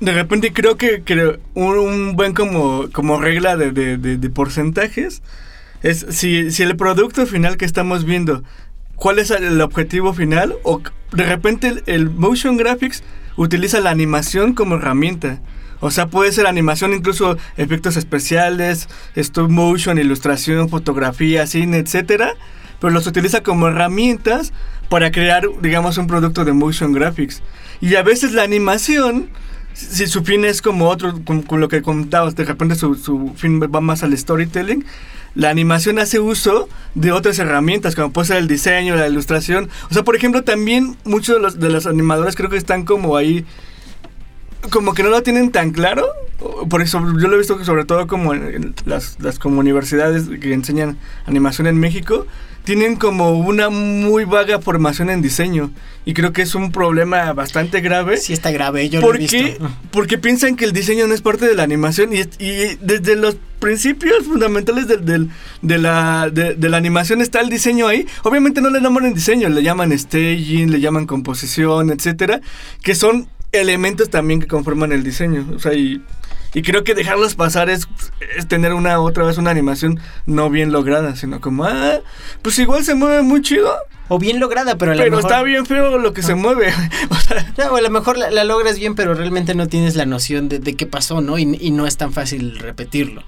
de repente creo que, que un, un buen como, como regla de, de- de- de porcentajes es si, si el producto final que estamos viendo, cuál es el objetivo final, o de repente el, el motion graphics utiliza la animación como herramienta. O sea, puede ser animación, incluso efectos especiales, stop motion, ilustración, fotografía, cine, etcétera, pero los utiliza como herramientas para crear, digamos, un producto de motion graphics. Y a veces la animación, si su fin es como otro, con, lo que contabas, de repente su, su fin va más al storytelling, la animación hace uso de otras herramientas, como puede ser el diseño, la ilustración. O sea, por ejemplo, también muchos de los, de los animadores creo que están como ahí como que no lo tienen tan claro. Por eso yo lo he visto que sobre todo como en las, las como universidades que enseñan animación en México, tienen como una muy vaga formación en diseño. Y creo que es un problema bastante grave. Sí está grave, yo lo he visto. porque piensan que el diseño no es parte de la animación y, y desde los principios fundamentales del, del- de, la, de, de la animación está el diseño ahí. Obviamente no le llaman diseño, le llaman staging, le llaman composición, etcétera, que son elementos también que conforman el diseño. O sea, y, y creo que dejarlos pasar es, es tener una otra vez una animación no bien lograda, sino como, ah, pues igual se mueve muy chido, O bien lograda, pero a lo pero mejor... está bien feo lo que se mueve. O sea, Ya, o a lo mejor la, la logras bien, pero realmente no tienes la noción de, de qué pasó, ¿no? Y, y no es tan fácil repetirlo.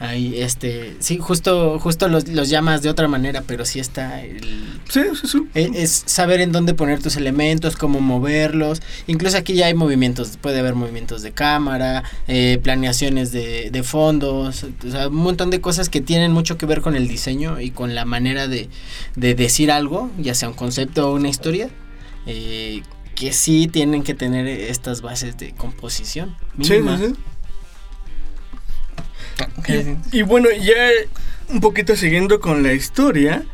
Ahí, este, sí, justo, justo los, los llamas de otra manera, pero sí está el, sí, sí, sí. e- es saber en dónde poner tus elementos, cómo moverlos. Incluso aquí ya hay movimientos, puede haber movimientos de cámara, eh, planeaciones de, de fondos, o sea, un montón de cosas que tienen mucho que ver con el diseño y con la manera de, de decir algo, ya sea un concepto o una historia, eh, que sí tienen que tener estas bases de composición. Sí, mínimas. sí, sí. Y, y bueno, ya un poquito siguiendo con la historia,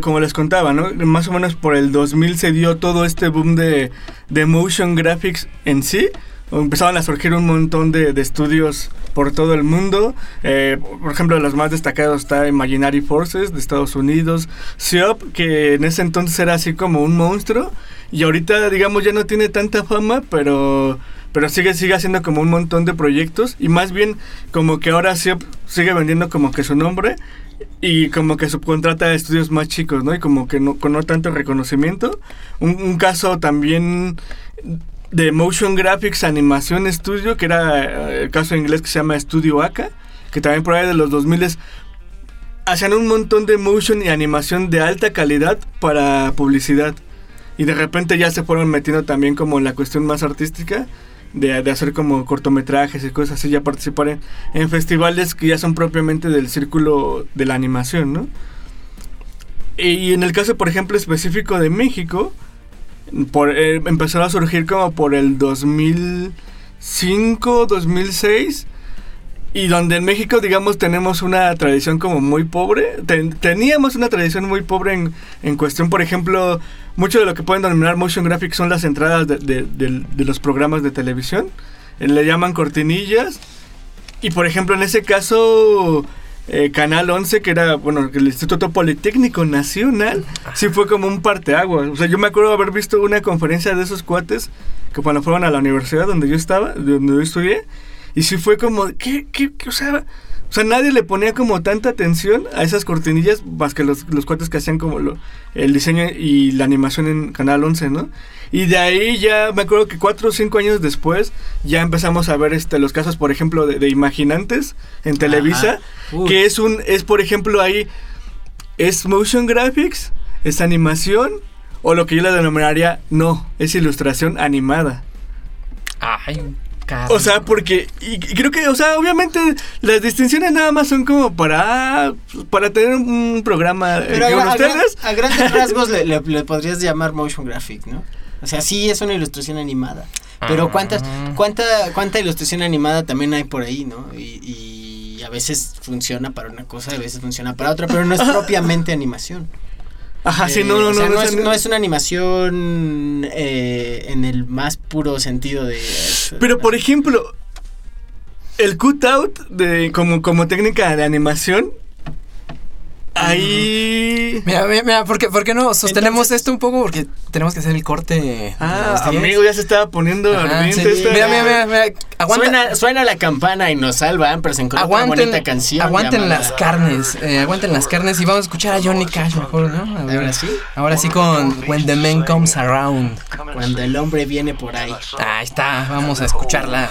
como les contaba, ¿no? Más o menos por el 2000 se dio todo este boom de, de motion graphics en sí. Empezaban a surgir un montón de, de estudios por todo el mundo. Eh, por ejemplo, los más destacados está Imaginary Forces de Estados Unidos, SIOP, que en ese entonces era así como un monstruo. Y ahorita, digamos, ya no tiene tanta fama, pero, pero sigue, sigue haciendo como un montón de proyectos. Y más bien, como que ahora SIOP sigue vendiendo como que su nombre. Y como que subcontrata a estudios más chicos, ¿no? Y como que no, con no tanto reconocimiento. Un, un caso también de Motion Graphics Animación Studio, que era eh, el caso en inglés que se llama Studio Aka, que también por ahí de los 2000 hacían un montón de motion y animación de alta calidad para publicidad. Y de repente ya se fueron metiendo también como en la cuestión más artística. De, de hacer como cortometrajes y cosas así, ya participar en, festivales que ya son propiamente del círculo de la animación, ¿no? Y en el caso, por ejemplo, específico de México, por, eh, empezó a surgir como por el 2005, 2006. Y donde en México, digamos, tenemos una tradición como muy pobre. Ten- teníamos una tradición muy pobre en, en cuestión, por ejemplo, mucho de lo que pueden denominar motion graphics son las entradas de, de- del- de los programas de televisión. Eh, Le llaman cortinillas. Y por ejemplo, en ese caso, eh, Canal 11, que era, bueno, el Instituto Politécnico Nacional, sí fue como un parteaguas. O sea, yo me acuerdo haber visto una conferencia de esos cuates que cuando fueron a la universidad donde yo estaba, donde yo estudié, y sí fue como, ¿qué, qué, qué? O sea, o sea, nadie le ponía como tanta atención a esas cortinillas más que los, los cuates que hacían como lo, el diseño y la animación en Canal 11, ¿no? Y de ahí ya me acuerdo que cuatro o cinco años después ya empezamos a ver este los casos, por ejemplo, de, de Imaginantes en Televisa, que es un, es por ejemplo ahí, es motion graphics, es animación, o lo que yo le denominaría, no, es ilustración animada. Ay, O sea, porque y, y creo que, o sea, obviamente las distinciones nada más son como para para tener un programa eh, a, con a gran- ustedes. a grandes rasgos le, le- le podrías llamar motion graphic, ¿no? O sea, sí es una ilustración animada. Pero Ah. cuántas, cuánta, cuánta ilustración animada también hay por ahí, ¿no? Y, y a veces funciona para una cosa, a veces funciona para otra, pero no es propiamente animación. Ajá, sí, Eh, no, no, o sea, no, no, no es, no es una animación eh, en el más puro sentido de... Pero por ejemplo, el cutout de como como técnica de animación ahí Mira, mira, mira, ¿por qué, por qué no sostenemos Entonces- esto un poco? Porque tenemos que hacer el corte. Ah, amigo, ya se estaba poniendo Ajá, ardiente sí. esta- Mira, mira, mira, mira, aguanta. Suena, suena la campana y nos salvan, pero se encontró una Aguanten, bonita canción. aguanten llamada- las carnes, eh, aguanten las carnes y vamos a escuchar a Johnny Cash mejor, ¿no? A ver. Ahora sí, Ahora sí con When the Man Comes Around. cuando el hombre viene por ahí. Ahí está, vamos a escucharla.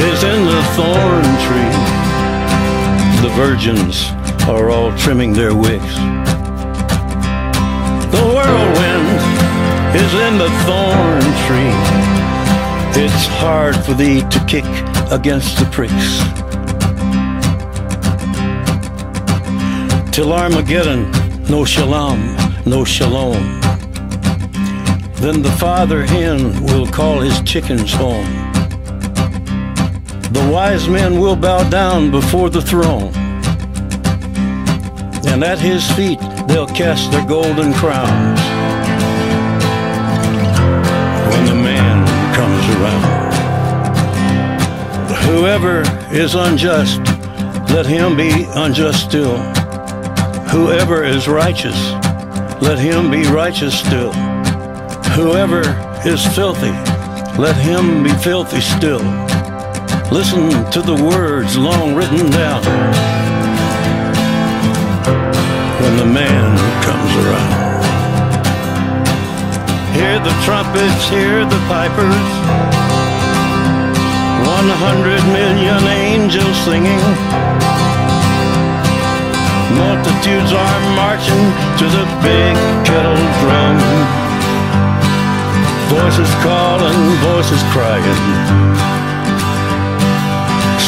is in the thorn tree. The virgins are all trimming their wicks. The whirlwind is in the thorn tree. It's hard for thee to kick against the pricks. Till Armageddon, no shalom, no shalom. Then the father hen will call his chickens home. The wise men will bow down before the throne. And at his feet they'll cast their golden crowns. When the man comes around. Whoever is unjust, let him be unjust still. Whoever is righteous, let him be righteous still. Whoever is filthy, let him be filthy still. Listen to the words long written down when the man comes around. Hear the trumpets, hear the pipers. One hundred million angels singing. Multitudes are marching to the big kettle drum. Voices calling, voices crying.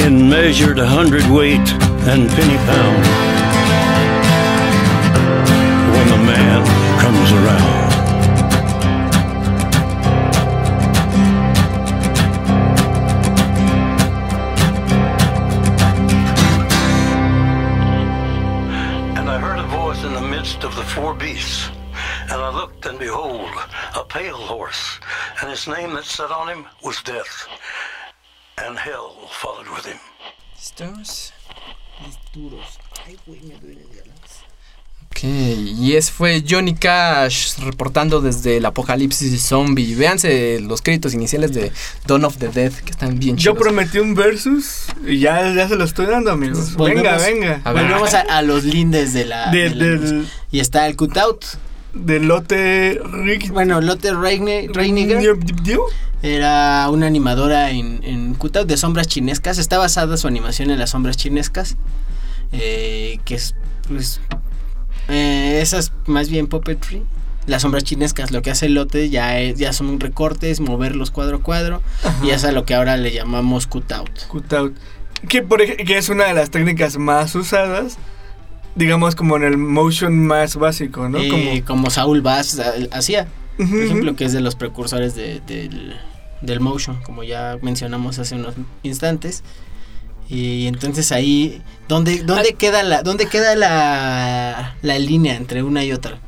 In measured hundredweight and penny pound. When the man comes around. And I heard a voice in the midst of the four beasts. And I looked, and behold, a pale horse. And his name that sat on him was Death. And hell followed with him. Listos. Ok, y ese fue Johnny Cash reportando desde el apocalipsis zombie. Véanse los créditos iniciales de Dawn of the Dead, que están bien Yo chidos. prometí un versus y ya, ya se lo estoy dando, amigos. venga, Volvemos- venga. A ver. Volvemos a, a los lindes de la. De- de la del- música. y está el cutout. Del lote Rick. Bueno, Lotte Reine- Reiniger era una animadora en, en cutout de sombras chinescas. Está basada su animación en las sombras chinescas. eh, que es, pues. eh, esas más bien puppetry. Las sombras chinescas, lo que hace Lotte ya, es- ya son recortes, moverlos cuadro a cuadro. Y es a lo que ahora le llamamos cutout. Cutout. Que, por que es una de las técnicas más usadas, digamos como en el motion más básico, ¿no? Eh, como, como Saul Bass ah, hacía. Por ejemplo, que es de los precursores de- del, del motion, como ya mencionamos hace unos instantes. Y entonces ahí, ¿dónde, dónde queda la, dónde queda la, la línea entre una y otra?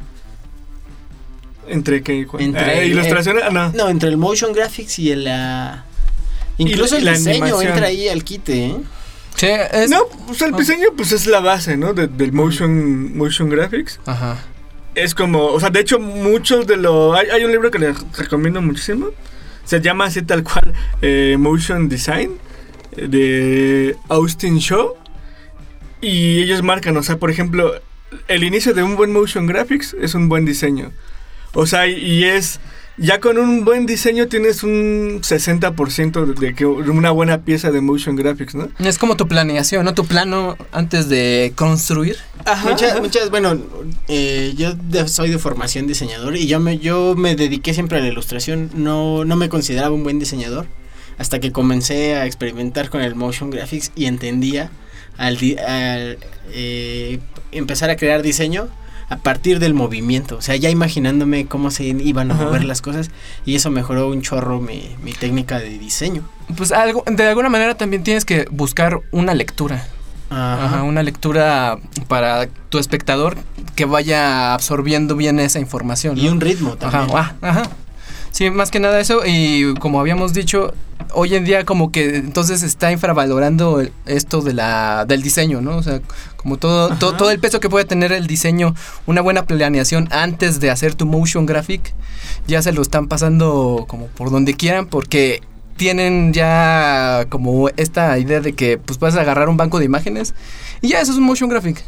Entre que Entre- eh, ilustración, ah, no. No, entre el motion graphics y el la incluso Y el diseño animación. entra ahí al quite, ¿eh? Sí, es- No, pues el Ah. diseño pues es la base, ¿no? De- del motion motion graphics. Ajá. Es como, o sea, de hecho muchos de los hay, hay un libro que les recomiendo muchísimo. Se llama así tal cual eh, Motion Design eh, de Austin Shaw. Y ellos marcan, o sea, por ejemplo, el inicio de un buen motion graphics es un buen diseño. O sea, y es ya con un buen diseño tienes un 60% de, de que una buena pieza de motion graphics, ¿no? Es como tu planeación, ¿no? Tu plano antes de construir. Muchas, muchas, bueno, eh, yo de- soy de formación diseñador y yo me, yo me dediqué siempre a la ilustración. No, no me consideraba un buen diseñador hasta que comencé a experimentar con el motion graphics y entendía al, di- al, eh, empezar a crear diseño a partir del movimiento. O sea, ya imaginándome cómo se iban a Ajá. mover las cosas y eso mejoró un chorro mi, mi técnica de diseño. Pues algo, de alguna manera también tienes que buscar una lectura. Ajá, una lectura para tu espectador que vaya absorbiendo bien esa información. Y un ritmo Ajá, también. ah, ajá. Sí, más que nada eso y como habíamos dicho, hoy en día como que entonces está infravalorando esto de la del diseño, ¿no? O sea, como todo, to- todo el peso que puede tener el diseño, una buena planeación antes de hacer tu motion graphic, ya se lo están pasando como por donde quieran porque tienen ya como esta idea de que pues puedes agarrar un banco de imágenes y ya eso es un motion graphic.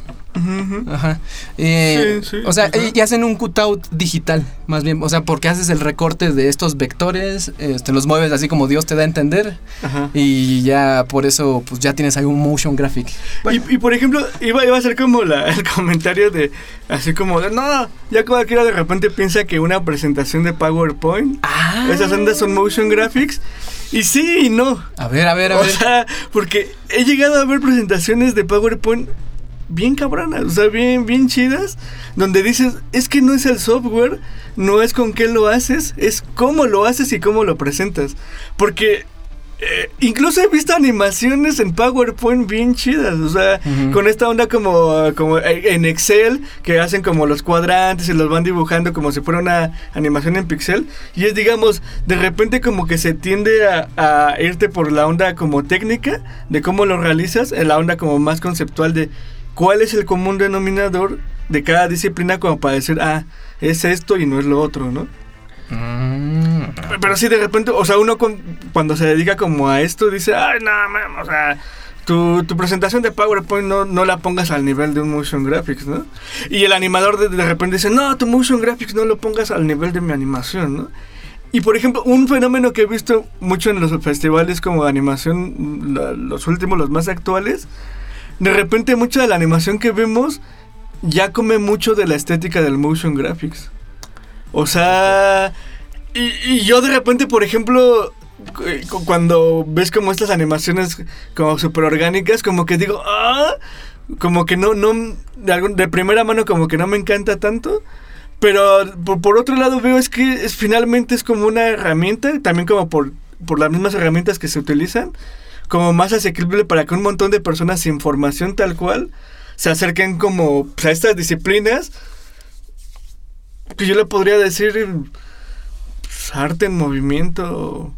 Ajá. Eh, Sí, sí, o sea, y, hacen un cutout digital, más bien. O sea, porque haces el recorte de estos vectores, este, los mueves así como Dios te da a entender. Ajá. Y ya por eso, pues ya tienes ahí un motion graphic. Y, y, por ejemplo, iba, iba a ser como la, el comentario de, así como, de, no, ya cualquiera de repente piensa que una presentación de PowerPoint, Ah. esas ondas son motion graphics, y sí y no. A ver, a ver, a O ver. sea, porque he llegado a ver presentaciones de PowerPoint bien cabronas, o sea, bien, bien chidas, donde dices, es que no es el software, no es con qué lo haces, es cómo lo haces y cómo lo presentas. Porque eh, incluso he visto animaciones en PowerPoint bien chidas, o sea, con esta onda como, como eh, en Excel, que hacen como los cuadrantes y los van dibujando como si fuera una animación en pixel. Y es, digamos, de repente como que se tiende a, a irte por la onda como técnica de cómo lo realizas, en la onda como más conceptual de cuál es el común denominador de cada disciplina como para decir, ah, es esto y no es lo otro, ¿no? Mm. Pero sí, de repente, o sea, uno con- cuando se dedica como a esto dice, ay, no, mam, o sea, tu, tu presentación de PowerPoint no, no la pongas al nivel de un motion graphics, ¿no? Y el animador de, de repente dice, no, tu motion graphics no lo pongas al nivel de mi animación, ¿no? Y por ejemplo, un fenómeno que he visto mucho en los festivales como de animación, la- los últimos, los más actuales, de repente mucha de la animación que vemos ya come mucho de la estética del motion graphics. O sea, y, yo de repente, por ejemplo, cu- cuando ves como estas animaciones como súper orgánicas, como que digo, ah, como que no, no, de, algún- de primera mano como que no me encanta tanto. Pero por, por otro lado veo es que es, finalmente es como una herramienta, también como por, por las mismas herramientas que se utilizan, como más asequible para que un montón de personas sin formación tal cual se acerquen como pues, a estas disciplinas que yo le podría decir pues, arte en movimiento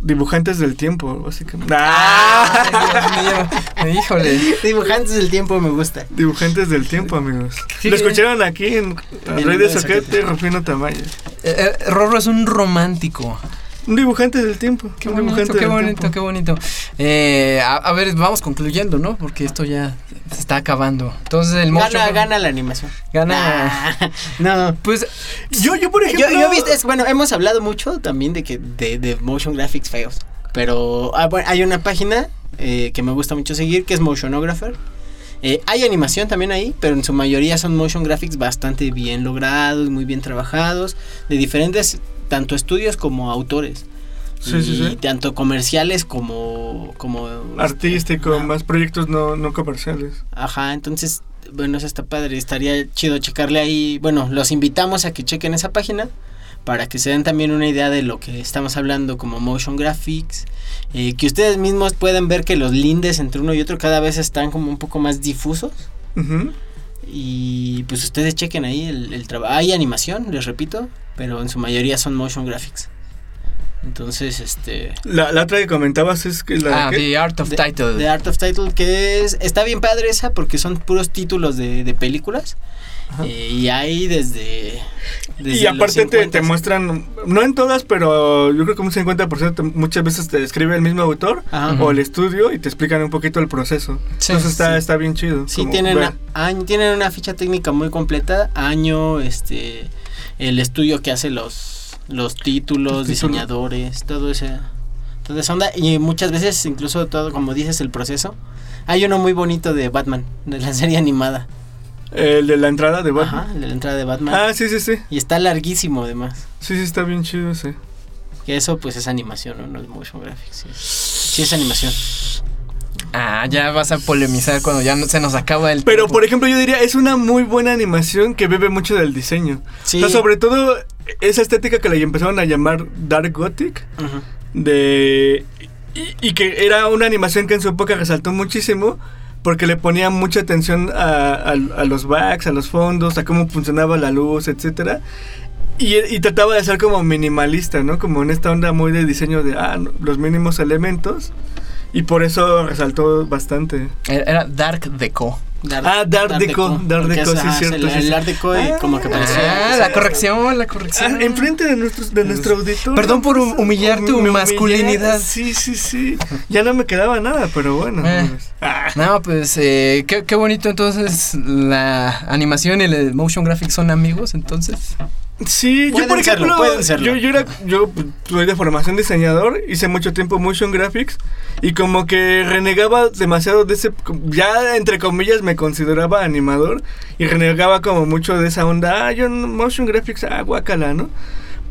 dibujantes del tiempo básicamente ¡Ah! Dios mío. Híjole. Dibujantes del tiempo me gusta. dibujantes del tiempo amigos Sí, lo escucharon aquí en En Rey de Rey de Soquete Soquete. Rufino Tamayo Eh, eh, Rorro es un romántico. Un dibujante del tiempo Qué bonito, qué bonito, qué bonito. Eh, a, a ver, vamos concluyendo, ¿no? Porque esto ya se está acabando. Entonces el motion Gana, gana la animación. Gana. No. Pues yo yo por ejemplo Yo, yo he visto, es- bueno, hemos hablado mucho también de que de, de motion graphics feos. Pero ah, bueno, hay una página eh, que me gusta mucho seguir que es Motionographer. Eh, hay animación también ahí, pero en su mayoría son motion graphics bastante bien logrados, muy bien trabajados, de diferentes tanto estudios como autores. Sí, sí, y sí. tanto comerciales como como artístico Ajá. más proyectos no no comerciales Ajá, entonces, bueno, eso está padre. Estaría chido checarle ahí. Bueno, los invitamos a que chequen esa página para que se den también una idea de lo que estamos hablando como motion graphics. eh, que ustedes mismos pueden ver que los lindes entre uno y otro cada vez están como un poco más difusos. Ujú. Y pues ustedes chequen ahí el, el trabajo. Hay animación, les repito, pero en su mayoría son motion graphics. Entonces, este... la, la otra que comentabas es que la ah? The Art of The- Title. The Art of Title, que es, está bien padre esa porque son puros títulos de, de películas. Eh, y hay desde... desde y los aparte te, 50s. te muestran, no en todas, pero yo creo que un 50% te- muchas veces te describe el mismo autor Ajá. o el estudio y te explican un poquito el proceso. Sí, Entonces está, sí. está bien chido. Sí, como tienen, a- año- tienen una ficha técnica muy completa. Año, este... El estudio que hace los, los títulos, Los títulos. diseñadores, todo ese... Toda esa onda. Y muchas veces, incluso todo, como dices, el proceso. Hay uno muy bonito de Batman, de la serie animada. El de la entrada de Batman. Ajá, el de la entrada de Batman. Ah, sí, sí, sí. Y está larguísimo además. Sí, sí, está bien chido ese. Que eso pues es animación, ¿no? No es motion graphics. Sí, sí es animación. Ah, ya vas a polemizar cuando ya no, se nos acaba el Pero tiempo. por ejemplo, yo diría, es una muy buena animación que bebe mucho del diseño. Sí. O sea, sobre todo esa estética que le empezaron a llamar Dark Gothic. Ujú. de y, y que era una animación que en su época resaltó muchísimo porque le ponía mucha atención a, a- a los backs, a los fondos, a cómo funcionaba la luz, etcétera. Y, y trataba de ser como minimalista, ¿no? Como en esta onda muy de diseño de ah, los mínimos elementos. Y por eso resaltó bastante. Era era Dark Deco. Dar- Ah, Dark Deco, Dark porque Deco, es, sí, ajá, cierto, El, el. Art Deco y Ah, como que parecía... Ah, la corrección, la Ah, corrección. enfrente de, nuestros, de nuestro auditor. Perdón por hum- humillar tu masculinidad. Sí, sí, sí. Ya no me quedaba nada, pero bueno. Eh. pues. Ah. No, pues eh, qué, qué bonito entonces la animación y el motion graphics son amigos, entonces. Sí, yo por serlo, ejemplo, pueden serlo. yo, yo era, yo soy de formación diseñador, hice mucho tiempo motion graphics y como que renegaba demasiado de ese, ya entre comillas me consideraba animador y renegaba como mucho de esa onda, ah, yo motion graphics, ah, guácala, ¿no?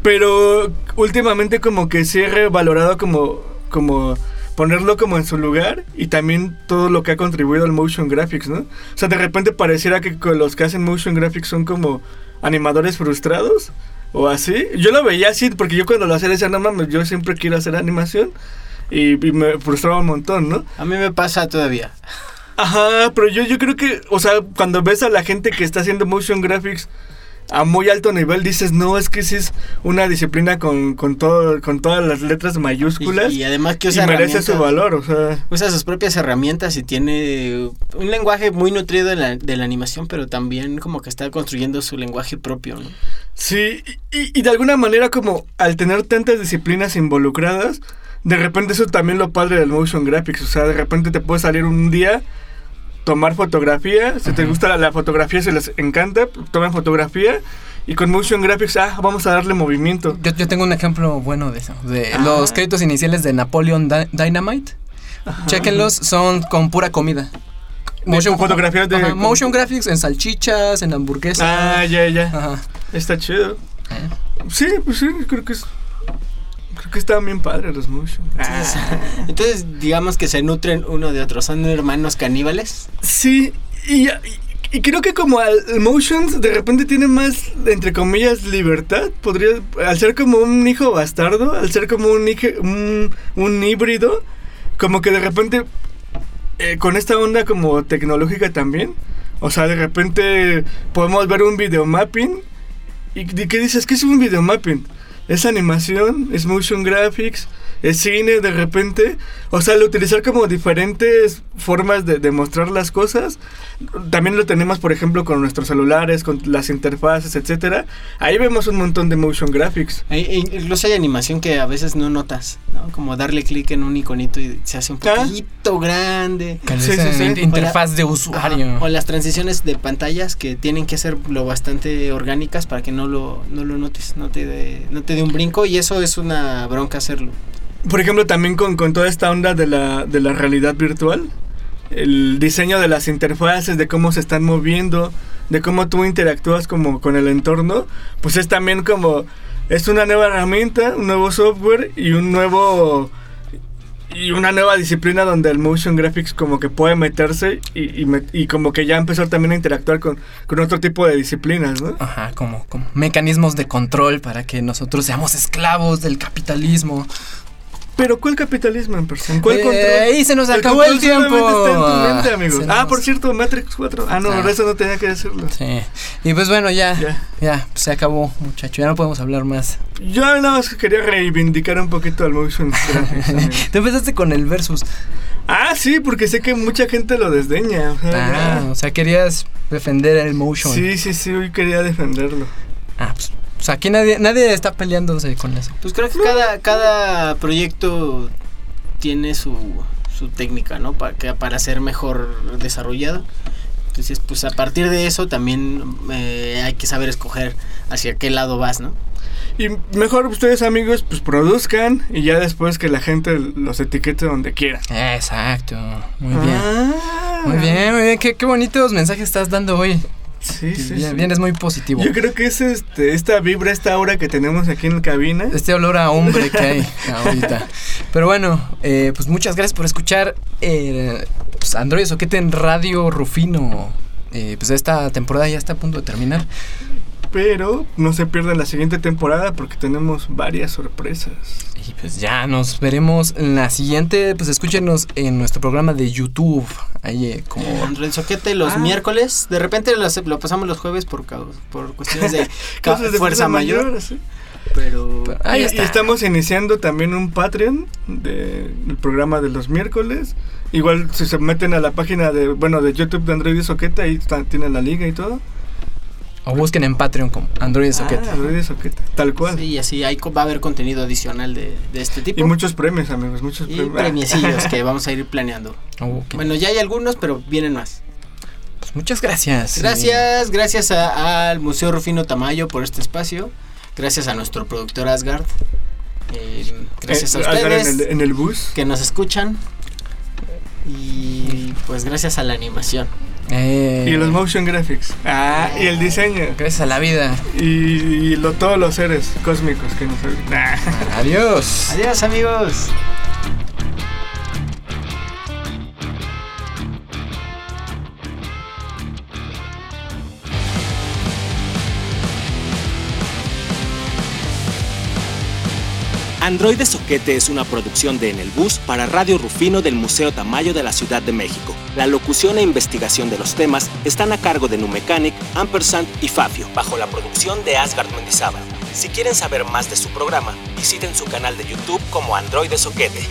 Pero últimamente como que sí he revalorado como, como ponerlo como en su lugar y también todo lo que ha contribuido al motion graphics, ¿no? O sea, de repente pareciera que los que hacen motion graphics son como animadores frustrados o así. Yo lo veía así porque yo cuando lo hacía decía, no mames, yo siempre quiero hacer animación y, y me frustraba un montón, ¿no? A mí me pasa todavía. Ajá, pero yo, yo creo que, o sea, cuando ves a la gente que está haciendo motion graphics a muy alto nivel dices, no, es que sí es una disciplina con, con, todo, con todas las letras mayúsculas Y, y además que y usa merece su valor, o sea... Usa sus propias herramientas y tiene un lenguaje muy nutrido de la, de la animación, pero también como que está construyendo su lenguaje propio, ¿no? Sí, y, y de alguna manera como al tener tantas disciplinas involucradas, de repente eso también lo padre del motion graphics, o sea, de repente te puede salir un día tomar fotografía, si te gusta la, la fotografía, si les encanta, toman fotografía y con motion graphics, ah, vamos a darle movimiento. Yo, yo tengo un ejemplo bueno de eso. De Ah. los créditos iniciales de Napoleon Dy- Dynamite. Chequenlos, son con pura comida. Motion fotografías de... Ajá, motion graphics en salchichas, en hamburguesas. Ah, ya, ya. Ajá. Está chido. Sí, pues sí, creo que es... Creo que están bien padres los motion. Ah. Entonces, digamos que se nutren uno de otro, son hermanos caníbales. Sí, y, y- y creo que como al el Motions de repente tiene más, entre comillas, libertad, podría, al ser como un hijo bastardo, al ser como un, hijo, un, un híbrido, como que de repente, eh, con esta onda como tecnológica también, o sea, de repente podemos ver un videomapping, y ¿de qué dices? ¿Qué es un videomapping? Es animación, es motion graphics, es cine de repente. O sea, al utilizar como diferentes formas de, de mostrar las cosas. También lo tenemos, por ejemplo, con nuestros celulares, con las interfaces, etcétera. Ahí vemos un montón de motion graphics. Hay- hay- incluso hay animación que a veces no notas, ¿no? Como darle clic en un iconito y se hace un Ah. poquito grande. Que Sí, sí, sí. in- interfaz de usuario. Ajá, O las transiciones de pantallas que tienen que ser lo bastante orgánicas para que no lo, no lo notes, no te dé no te dé un brinco y eso es una bronca hacerlo. Por ejemplo, también con, con toda esta onda de la, de la realidad virtual. El diseño de las interfaces, de cómo se están moviendo, de cómo tú interactúas como con el entorno, pues es también como es una nueva herramienta, un nuevo software y un nuevo y una nueva disciplina donde el motion graphics como que puede meterse y, y, met- y como que ya empezó también a interactuar con, con otro tipo de disciplinas, ¿no? Ajá, como, como mecanismos de control para que nosotros seamos esclavos del capitalismo. Pero ¿cuál capitalismo en persona? ¿Cuál Eh, control? ahí se nos acabó el tiempo. está en tu mente, amigos. Se Ah, por cierto, Matrix 4. Ah, no, Ah. eso no tenía que decirlo. Sí. Y pues bueno, ya, ya, Ya. pues se acabó, muchacho. Ya no podemos hablar más. Yo nada más quería reivindicar un poquito al motion graphics. Tú empezaste con el versus. ah, sí, porque sé que mucha gente lo desdeña. o sea, Ah, o sea, querías defender el motion. Sí, sí, sí, hoy quería defenderlo. Ah, pues, o sea, aquí nadie, nadie está peleándose con eso. Pues creo que cada, cada proyecto tiene su, su técnica, ¿no? Para, que, para ser mejor desarrollado. Entonces, pues a partir de eso también eh, hay que saber escoger hacia qué lado vas, ¿no? Y mejor ustedes, amigos, pues produzcan y ya después que la gente los etiquete donde quiera. Exacto. Muy bien. Ah. Muy bien, muy bien. Qué, qué bonitos mensajes estás dando hoy. Sí, sí, bien, sí. bien, es muy positivo. Yo creo que es este, esta vibra, esta aura que tenemos aquí en la cabina. Este olor a hombre que hay ahorita. Pero bueno, eh, pues muchas gracias por escuchar eh, pues Android Soquete en Radio Rufino. Eh, pues esta temporada ya está a punto de terminar. Pero no se pierdan la siguiente temporada porque tenemos varias sorpresas. Y pues ya nos veremos en la siguiente. Pues escúchenos en nuestro programa de YouTube. Ahí eh, como... Android Soquete los Ah. miércoles. De repente lo, pasamos los jueves por, por cuestiones de Cosas de fuerza mayor. Pero Pero- Ahí y, está. y estamos iniciando también un Patreon de- del programa de los miércoles. Igual si se meten a la página de bueno de YouTube de Android y Soqueta, ahí está- tienen la liga y todo. O busquen en Patreon como Android Soquete. Ah, Android y Soqueta, tal cual. sí, y así ahí va a haber contenido adicional de, de este tipo. Y muchos premios, amigos, muchos Y premios. premiecillos que vamos a ir planeando. Ok. Bueno, ya hay algunos, pero vienen más. Pues muchas gracias. Gracias, gracias a- al Museo Rufino Tamayo por este espacio. Gracias a nuestro productor Asgard. Eh, gracias Eh, a Asgard ustedes en el, en el bus. que nos escuchan. Y pues gracias a la animación. Eh, Y los motion graphics. Ah, y el diseño. Gracias a la vida. Y, y lo- todos los seres cósmicos que nos Ah. Adiós. Adiós amigos. Androide Soquete es una producción de En el Bus para Radio Rufino del Museo Tamayo de la Ciudad de México. La locución e investigación de los temas están a cargo de Numecanic, Ampersand y Fabio, bajo la producción de Asgard Mendizábal. Si quieren saber más de su programa, visiten su canal de YouTube como Androide Soquete.